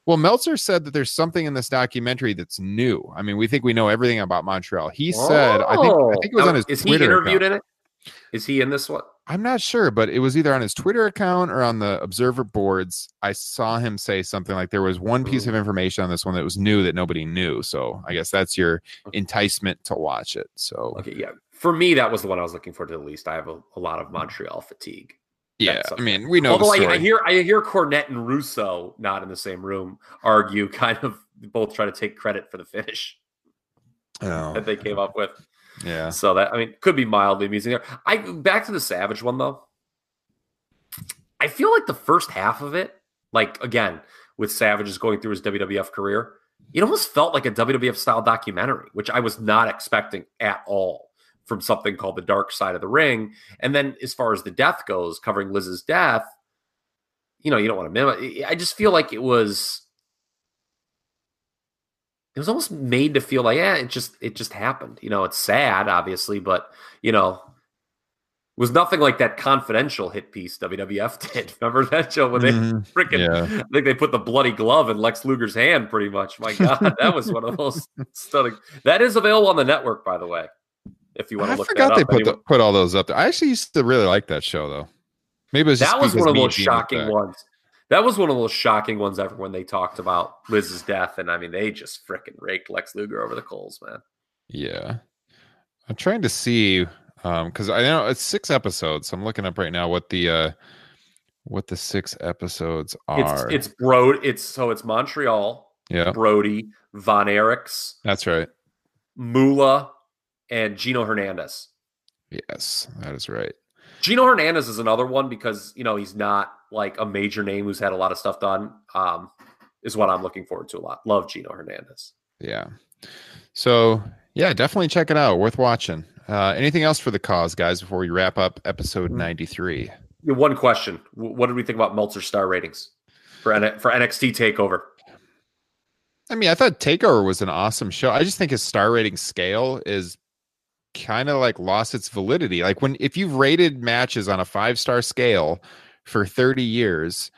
well, Meltzer said that there's something in this documentary that's new. I mean, we think we know everything about Montreal. He said, I think I think it was Now, on his Oh, Is Twitter he interviewed account. in it? Is he in this one? I'm not sure, but it was either on his Twitter account or on the Observer boards. I saw him say something like there was one piece of information on this one that was new that nobody knew. So I guess that's your enticement to watch it. So Okay, yeah. For me, that was the one I was looking for to the least. I have a, a lot of Montreal fatigue. yeah, I mean, we know Although I, I hear I hear Cornette and Russo not in the same room argue, *laughs* kind of both try to take credit for the finish Oh, that they came up with. Yeah. So that I mean, could be mildly amusing. There, I back to the Savage one though. I feel like the first half of it, like again with Savage's going through his WWF career, it almost felt like a WWF style documentary, which I was not expecting at all from something called The Dark Side of the Ring. And then as far as the death goes, covering Liz's death, you know, you don't want to minimize. I just feel like it was. It was almost made to feel like, yeah, it just it just happened. You know, it's sad, obviously, but you know, it was nothing like that confidential hit piece WWF *laughs* did. Remember that show when they Mhm. freaking Yeah. I think they put the bloody glove in Lex Luger's hand pretty much. My *laughs* God, that was one of those stunning. That is available on the network, by the way. If you want to look I forgot that they put the, Anyone- put all those up there. I actually used to really like that show though. Maybe it was just that was one of those shocking ones. That was one of those shocking ones ever when they talked about Liz's death. And I mean, they just freaking raked Lex Luger over the coals, man. Yeah. I'm trying to see um because I know it's six episodes. So I'm looking up right now what the uh what the six episodes It's are. it's Brody. It's so it's Montreal, yeah, Brody, Von Erichs, that's right. Moolah, and Gino Hernandez. Yes, that is right. Gino Hernandez is another one because you know he's not like a major name who's had a lot of stuff done. Um, is what I'm looking forward to a lot. Love Gino Hernandez. Yeah. So yeah, definitely check it out. Worth watching. Uh anything else for the cause, guys, before we wrap up episode Mm-hmm. 93? Yeah, One question: What did we think about Meltzer star ratings for N- for NXT Takeover? I mean, I thought Takeover was an awesome show. I just think his star rating scale is kind of like lost its validity. Like when if you've rated matches on a five star scale for 30 years,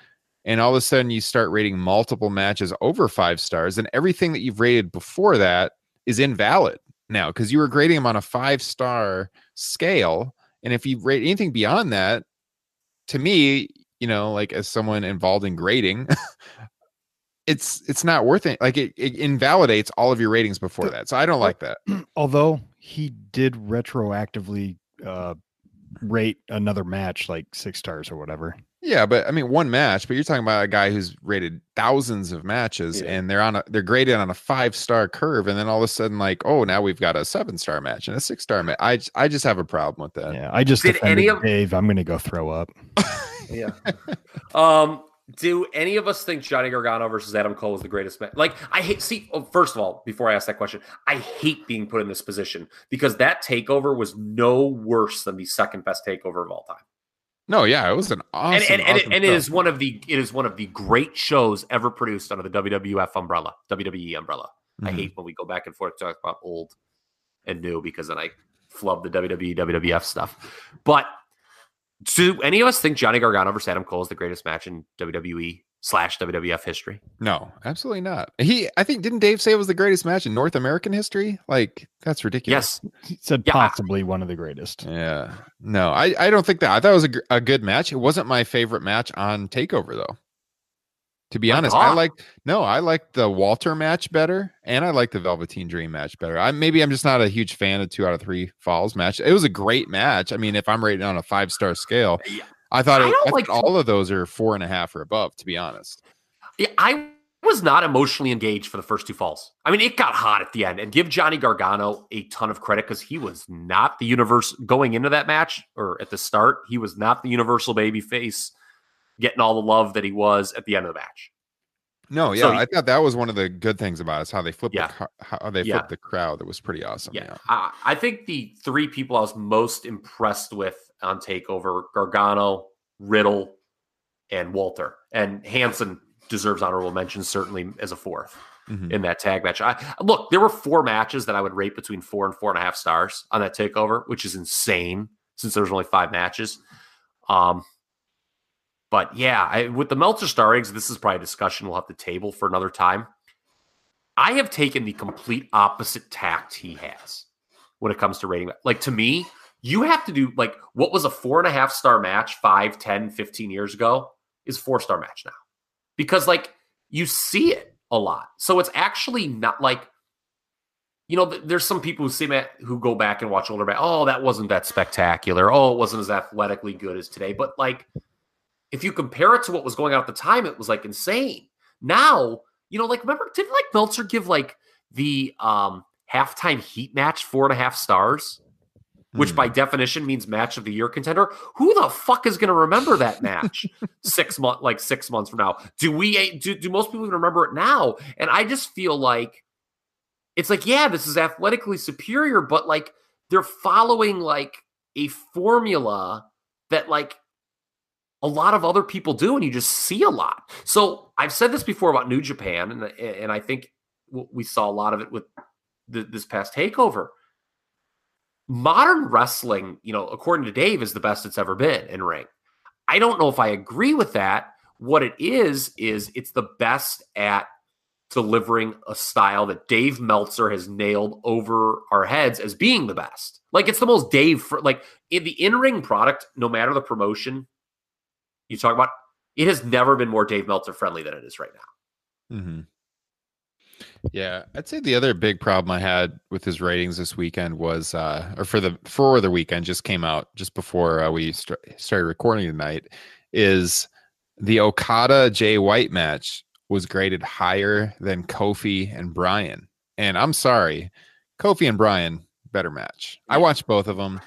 and all of a sudden you start rating multiple matches over five stars, and everything that you've rated before that is invalid now because you were grading them on a five star scale. And if you rate anything beyond that, to me, you know, like as someone involved in grading, *laughs* it's it's not worth it. Like it, it invalidates all of your ratings before that. So I don't like that. *clears throat* Although he did retroactively uh, rate another match like six stars or whatever. Yeah, but I mean one match, but you're talking about a guy who's rated thousands of matches Yeah. and they're on a they're graded on a five star curve, and then all of a sudden, like, oh, now we've got a seven star match and a six star match. I I just have a problem with that. Yeah, I just Did any of- Dave. I'm gonna go throw up. *laughs* Yeah. *laughs* um. Do any of us think Johnny Gargano versus Adam Cole is the greatest match? Like, I hate. See, oh, first of all, before I ask that question, I hate being put in this position because that takeover was no worse than the second best takeover of all time. No, yeah, it was an awesome, and and, and, awesome it, and it is one of the it is one of the great shows ever produced under the WWF umbrella, WWE umbrella. I Mhm. hate when we go back and forth to talk about old and new because then I flub the WWE WWF stuff. But do any of us think Johnny Gargano versus Adam Cole is the greatest match in WWE slash WWF history? No, absolutely not. He, I think, didn't Dave say it was the greatest match in North American history? Like, that's ridiculous. Yes. He said Yeah. possibly one of the greatest. Yeah. No, I, I don't think that. I thought it was a, a good match. It wasn't my favorite match on Takeover, though. To be My honest, I ah. like no, I like the Walter match better, and I like the Velveteen Dream match better. I maybe I'm just not a huge fan of two out of three falls match. It was a great match. I mean, if I'm rating on a five star scale, I thought I it, I like thought all of those are four and a half or above. To be honest, Yeah, I was not emotionally engaged for the first two falls. I mean, it got hot at the end, and give Johnny Gargano a ton of credit because he was not the universe going into that match or at the start. He was not the universal baby face getting all the love that he was at the end of the match. no, yeah, So- I thought that was one of the good things about it. Is how they flipped Yeah. the how they Yeah. flipped the crowd. That was pretty awesome. Yeah, Yeah. I, I think the three people I was most impressed with on Takeover: Gargano, Riddle, and Walter. And Hanson deserves honorable mention certainly as a fourth. Mhm. in that tag match. I look, there were four matches that I would rate between four and four and a half stars on that takeover, which is insane since there was only five matches. Um, but yeah, I, with the Meltzer star eggs, this is probably a discussion we'll have to table for another time. I have taken the complete opposite tact he has when it comes to rating. Like to me, you have to do like what was a four and a half star match five, 10, 15 years ago is four star match now. Because like you see it a lot. So it's actually not like, you know, there's some people who see that who go back and watch older back. Oh, that wasn't that spectacular. Oh, it wasn't as athletically good as today. But like, if you compare it to what was going on at the time, it was like insane. Now, you know, like remember, didn't like Meltzer give like the um halftime heat match four and a half stars? Which by definition means match of the year contender. Who the fuck is going to remember that match *laughs* six month, like six months from now? Do we? Do, do most people even remember it now? And I just feel like it's like, yeah, this is athletically superior, but like they're following like a formula that like a lot of other people do, and you just see a lot. So I've said this before about New Japan, and and I think we saw a lot of it with the, this past takeover. Modern wrestling, you know, according to Dave, is the best it's ever been in ring. I don't know if I agree with that. What it is is it's the best at delivering a style that Dave Meltzer has nailed over our heads as being the best. Like it's the most Dave for like in the in-ring product, no matter the promotion you talk about, it has never been more Dave Meltzer friendly than it is right now. hmm Yeah, I'd say the other big problem I had with his ratings this weekend was, uh, or for the for the weekend, just came out just before uh, we st- started recording tonight, is the Okada Jay White match was graded higher than Kofi and Bryan, and I'm sorry, Kofi and Bryan better match. I watched both of them.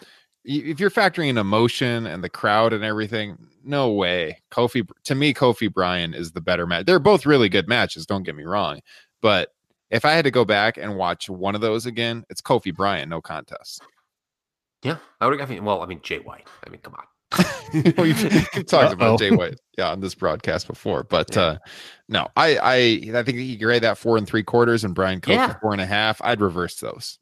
If you're factoring in emotion and the crowd and everything, no way. Kofi to me, Kofi Bryan is the better match. They're both really good matches. Don't get me wrong, but if I had to go back and watch one of those again, it's Kofi Bryan, no contest. Yeah, I would. I mean, well, I mean Jay White. I mean, come on. *laughs* we've, we've talked about Jay White, yeah, on this broadcast before, but Yeah. uh no, I I I think he grade that four and three quarters, and Bryan Kofi Yeah. four and a half. I'd reverse those.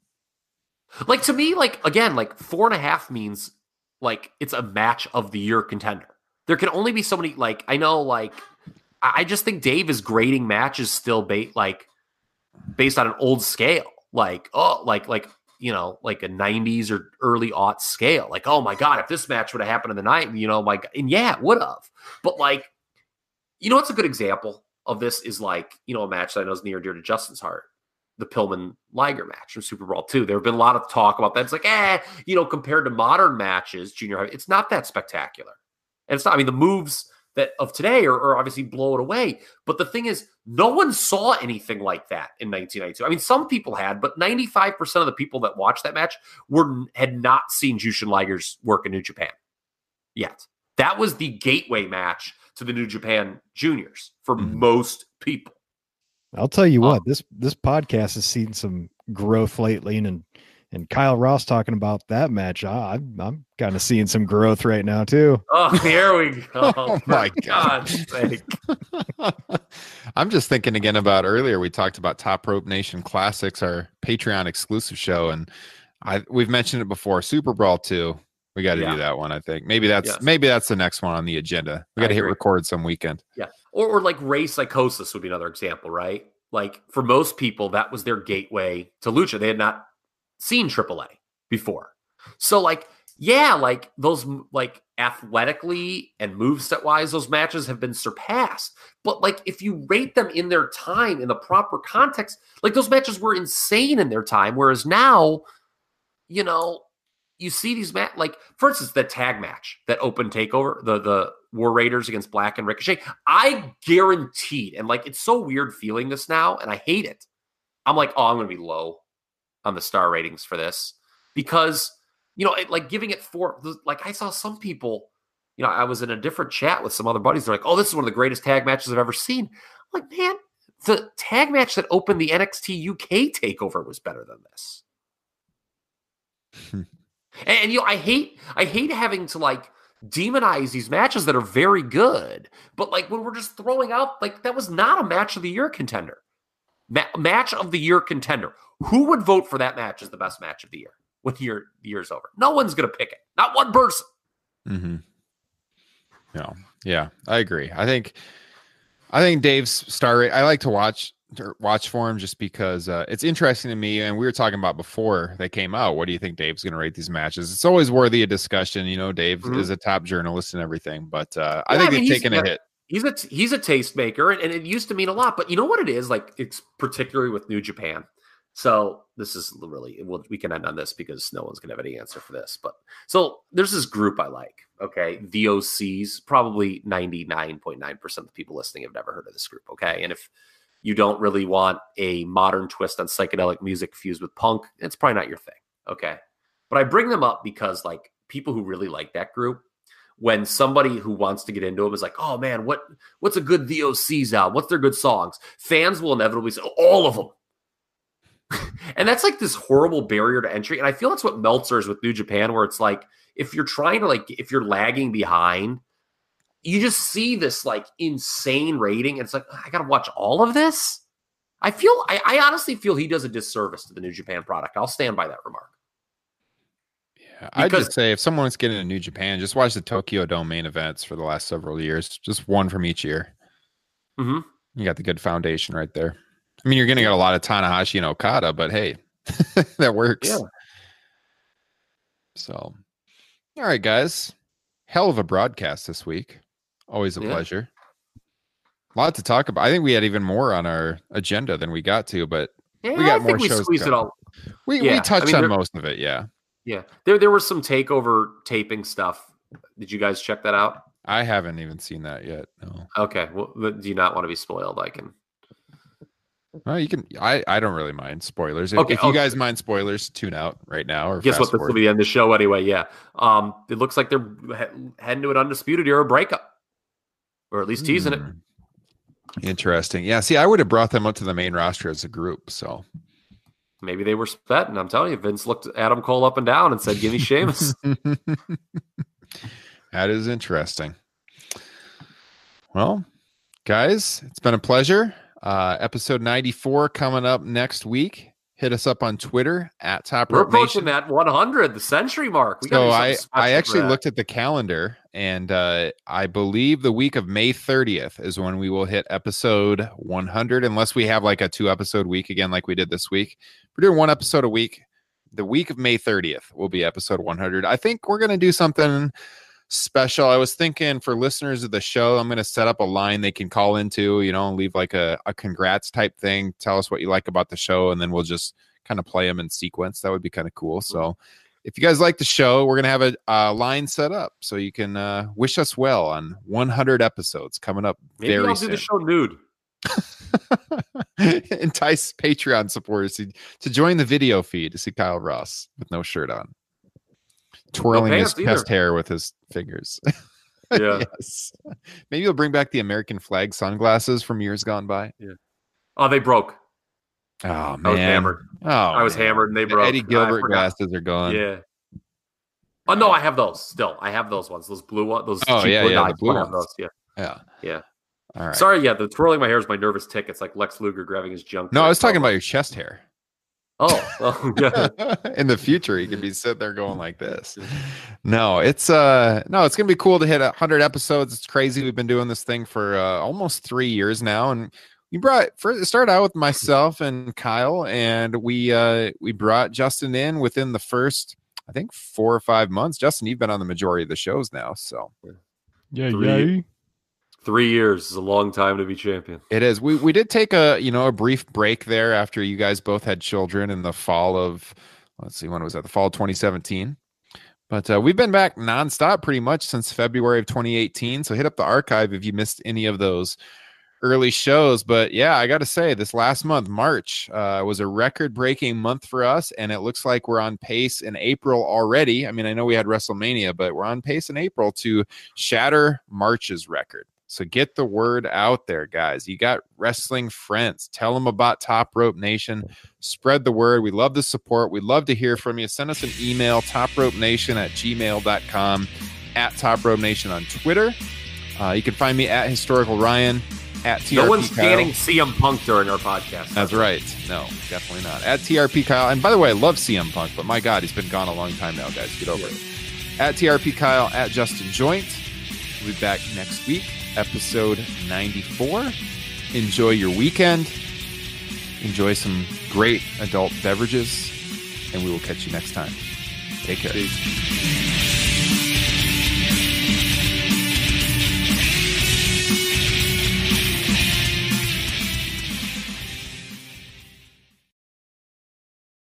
Like to me, like again, like four and a half means like it's a match of the year contender. There can only be so many. Like I know, like I just think Dave is grading matches still bait like based on an old scale. Like oh, like like you know, like a '90s or early aught scale. Like oh my god, if this match would have happened in the night, you know, like and yeah, it would have. But like, you know, what's a good example of this is like you know a match that I know is near and dear to Justin's heart the Pillman Liger match from Super Brawl two. There have been a lot of talk about that. It's like, eh, you know, compared to modern matches, junior high, it's not that spectacular. And it's not, I mean, the moves that of today are, are obviously blow it away. But the thing is, no one saw anything like that in 1992. I mean, some people had, but 95% of the people that watched that match were had not seen Jushin Liger's work in New Japan yet. That was the gateway match to the New Japan Juniors for Mhm. most people. I'll tell you Um, what, this this podcast has seen some growth lately, and and Kyle Ross talking about that match. I, I'm I'm kind of seeing some growth right now too. *laughs* Oh, here we *laughs* go. Oh, my God. *laughs* I'm just thinking again about earlier. We talked about Top Rope Nation Classics, our Patreon exclusive show, and I we've mentioned it before. Super Brawl two. We got to Yeah. do that one. I think maybe that's Yes. maybe that's the next one on the agenda. We got to hit record some weekend. Or, or like Rey Psicosis would be another example, right? Like for most people, that was their gateway to Lucha. They had not seen AAA before. So, like, yeah, like those, like athletically and moveset wise, those matches have been surpassed. But like, if you rate them in their time in the proper context, like those matches were insane in their time. Whereas now, you know, you see these match like for instance the tag match that open takeover the the war raiders against black and ricochet. I guaranteed and like it's so weird feeling this now and i hate it. I'm like oh i'm gonna be low on the star ratings for this. Because you know it, like giving it four like i saw some people you know i was in a different chat with some other buddies. They're like oh this is one of the greatest tag matches i've ever seen. I'm like man the tag match that opened the nxt uk takeover was better than this *laughs* and, and, you know, I hate I hate having to like demonize these matches that are very good, but like when we're just throwing out like that was not a match of the year contender. Ma- match of the year contender. Who would vote for that match as the best match of the year when year the year's over? No one's gonna pick it. Not one person. Mm-hmm. No, yeah, I agree. I think, I think Dave's star rate. I like to watch watch for him just because uh, it's interesting to me. And we were talking about before they came out. What do you think Dave's going to rate these matches? It's always worthy of discussion. You know, Dave Mhm. is a top journalist and everything, but uh, I think I mean, they've he's- taken a yeah. hit. He's a he's a tastemaker, and, and it used to mean a lot. But you know what it is like? It's particularly with New Japan. So this is really we'll, we can end on this because no one's gonna have any answer for this. But so there's this group I like. Okay, the OCs. Probably ninety nine point nine percent of the people listening have never heard of this group. Okay, and if you don't really want a modern twist on psychedelic music fused with punk, it's probably not your thing. Okay, but I bring them up because like people who really like that group when somebody who wants to get into them is like, "Oh man, what what's a good VOCs out? What's their good songs?" Fans will inevitably say, "All of them," *laughs* and that's like this horrible barrier to entry. And I feel that's what Meltzer is with New Japan, where it's like if you're trying to like if you're lagging behind, you just see this like insane rating. And it's like I got to watch all of this. I feel I, I honestly feel he does a disservice to the New Japan product. I'll stand by that remark. Yeah, I'd because- just say if someone's getting a New Japan, just watch the Tokyo Dome main events for the last several years. Just one from each year. Mhm. You got the good foundation right there. I mean, you're going to get a lot of Tanahashi and Okada, but hey, *laughs* that works. Yeah. So, all right, guys. Hell of a broadcast this week. Always a Yeah. pleasure. A lot to talk about. I think we had even more on our agenda than we got to, but Yeah, We got I more think we shows squeezed it all. we, Yeah, we touched mean, on there- most of it. Yeah. Yeah, there there was some takeover taping stuff. Did you guys check that out? I haven't even seen that yet. No. Okay, well, do you not want to be spoiled? I can. Well, you can. I, I don't really mind spoilers. If, Okay, if you okay. guess mind spoilers, tune out right now or Guess what? This will be the end of the show anyway. Yeah. Um, it looks like they're he- heading to an undisputed era breakup, or at least teasing it. Hmm. Interesting. Yeah. See, I would have brought them up to the main roster as a group. So Maybe they were betting. I'm telling you, Vince looked Adam Cole up and down and said, "Give me Sheamus." *laughs* *laughs* that is interesting. Well, guys, it's been a pleasure. Uh, episode 94 coming up next week. Hit us up on Twitter at Top We're Rope approaching Nation. that 100, the century mark. We So I, I actually looked at the calendar and uh, I believe the week of May 30th is when we will hit episode 100 unless we have like a two episode week again like we did this week. We're doing one episode a week. The week of May 30th will be episode 100. I think we're going to do something special. I was thinking for listeners of the show, I'm going to set up a line they can call into, you know, and leave like a, a congrats type thing. Tell us what you like about the show and then we'll just kind of play them in sequence. That would be kind of cool. So if you guys like the show, we're gonna have a, a line set up so you can uh, wish us well on 100 episodes coming up Maybe very I'll soon. do the show nude. *laughs* Entice Patreon supporters to, to join the video feed to see Kyle Ross with no shirt on, twirling his pants chest hair with his fingers. *laughs* Yeah. yes. Maybe you'll bring back the American flag sunglasses from years gone by. Yeah. Oh, they broke. Oh man, I was hammered. Oh, I was man. hammered and they The broke. Eddie Gilbert glasses are gone. Yeah. Oh no, I have those still. I have those ones. Those blue ones. Those. Oh, yeah, yeah, blue ones. those, Yeah. Yeah. Yeah. All right. Sorry. Yeah. The twirling my hair is my nervous tick. It's like Lex Luger grabbing his junk. No, I was talking about your chest hair. Oh. *laughs* oh *laughs* yeah. in the future he could be sitting there going like this no it's uh no it's gonna be cool to hit 100 episodes it's crazy we've been doing this thing for uh, almost three years now and we brought first it started out with myself and kyle and we uh we brought justin in within the first i think four or five months justin you've been on the majority of the shows now so Yeah, Three- yeah. Three years is a long time to be champion. It is. We we did take a you know a brief break there after you guys both had children in the fall of let's see when was that the fall of 2017. But uh, we've been back nonstop pretty much since February of 2018. So hit up the archive if you missed any of those early shows. But yeah, I got to say this last month, March, uh, was a record breaking month for us, and it looks like we're on pace in April already. I mean, I know we had WrestleMania, but we're on pace in April to shatter March's record. So get the word out there, guys. You got wrestling friends. Tell them about Top Rope Nation. Spread the word. We love the support. We'd love to hear from you. Send us an email, topropenation at gmail.com, at Top Rope Nation on Twitter. Uh, you can find me at Historical Ryan, at TRP No one's Kyle. scanning CM Punk during our podcast. That's right. No, definitely not. At TRP Kyle. And by the way, I love CM Punk, but my God, he's been gone a long time now, guys. Get over it. At TRP Kyle, at Justin Joint. We'll be back next week, episode 94. Enjoy your weekend. Enjoy some great adult beverages. And we will catch you next time. Take care.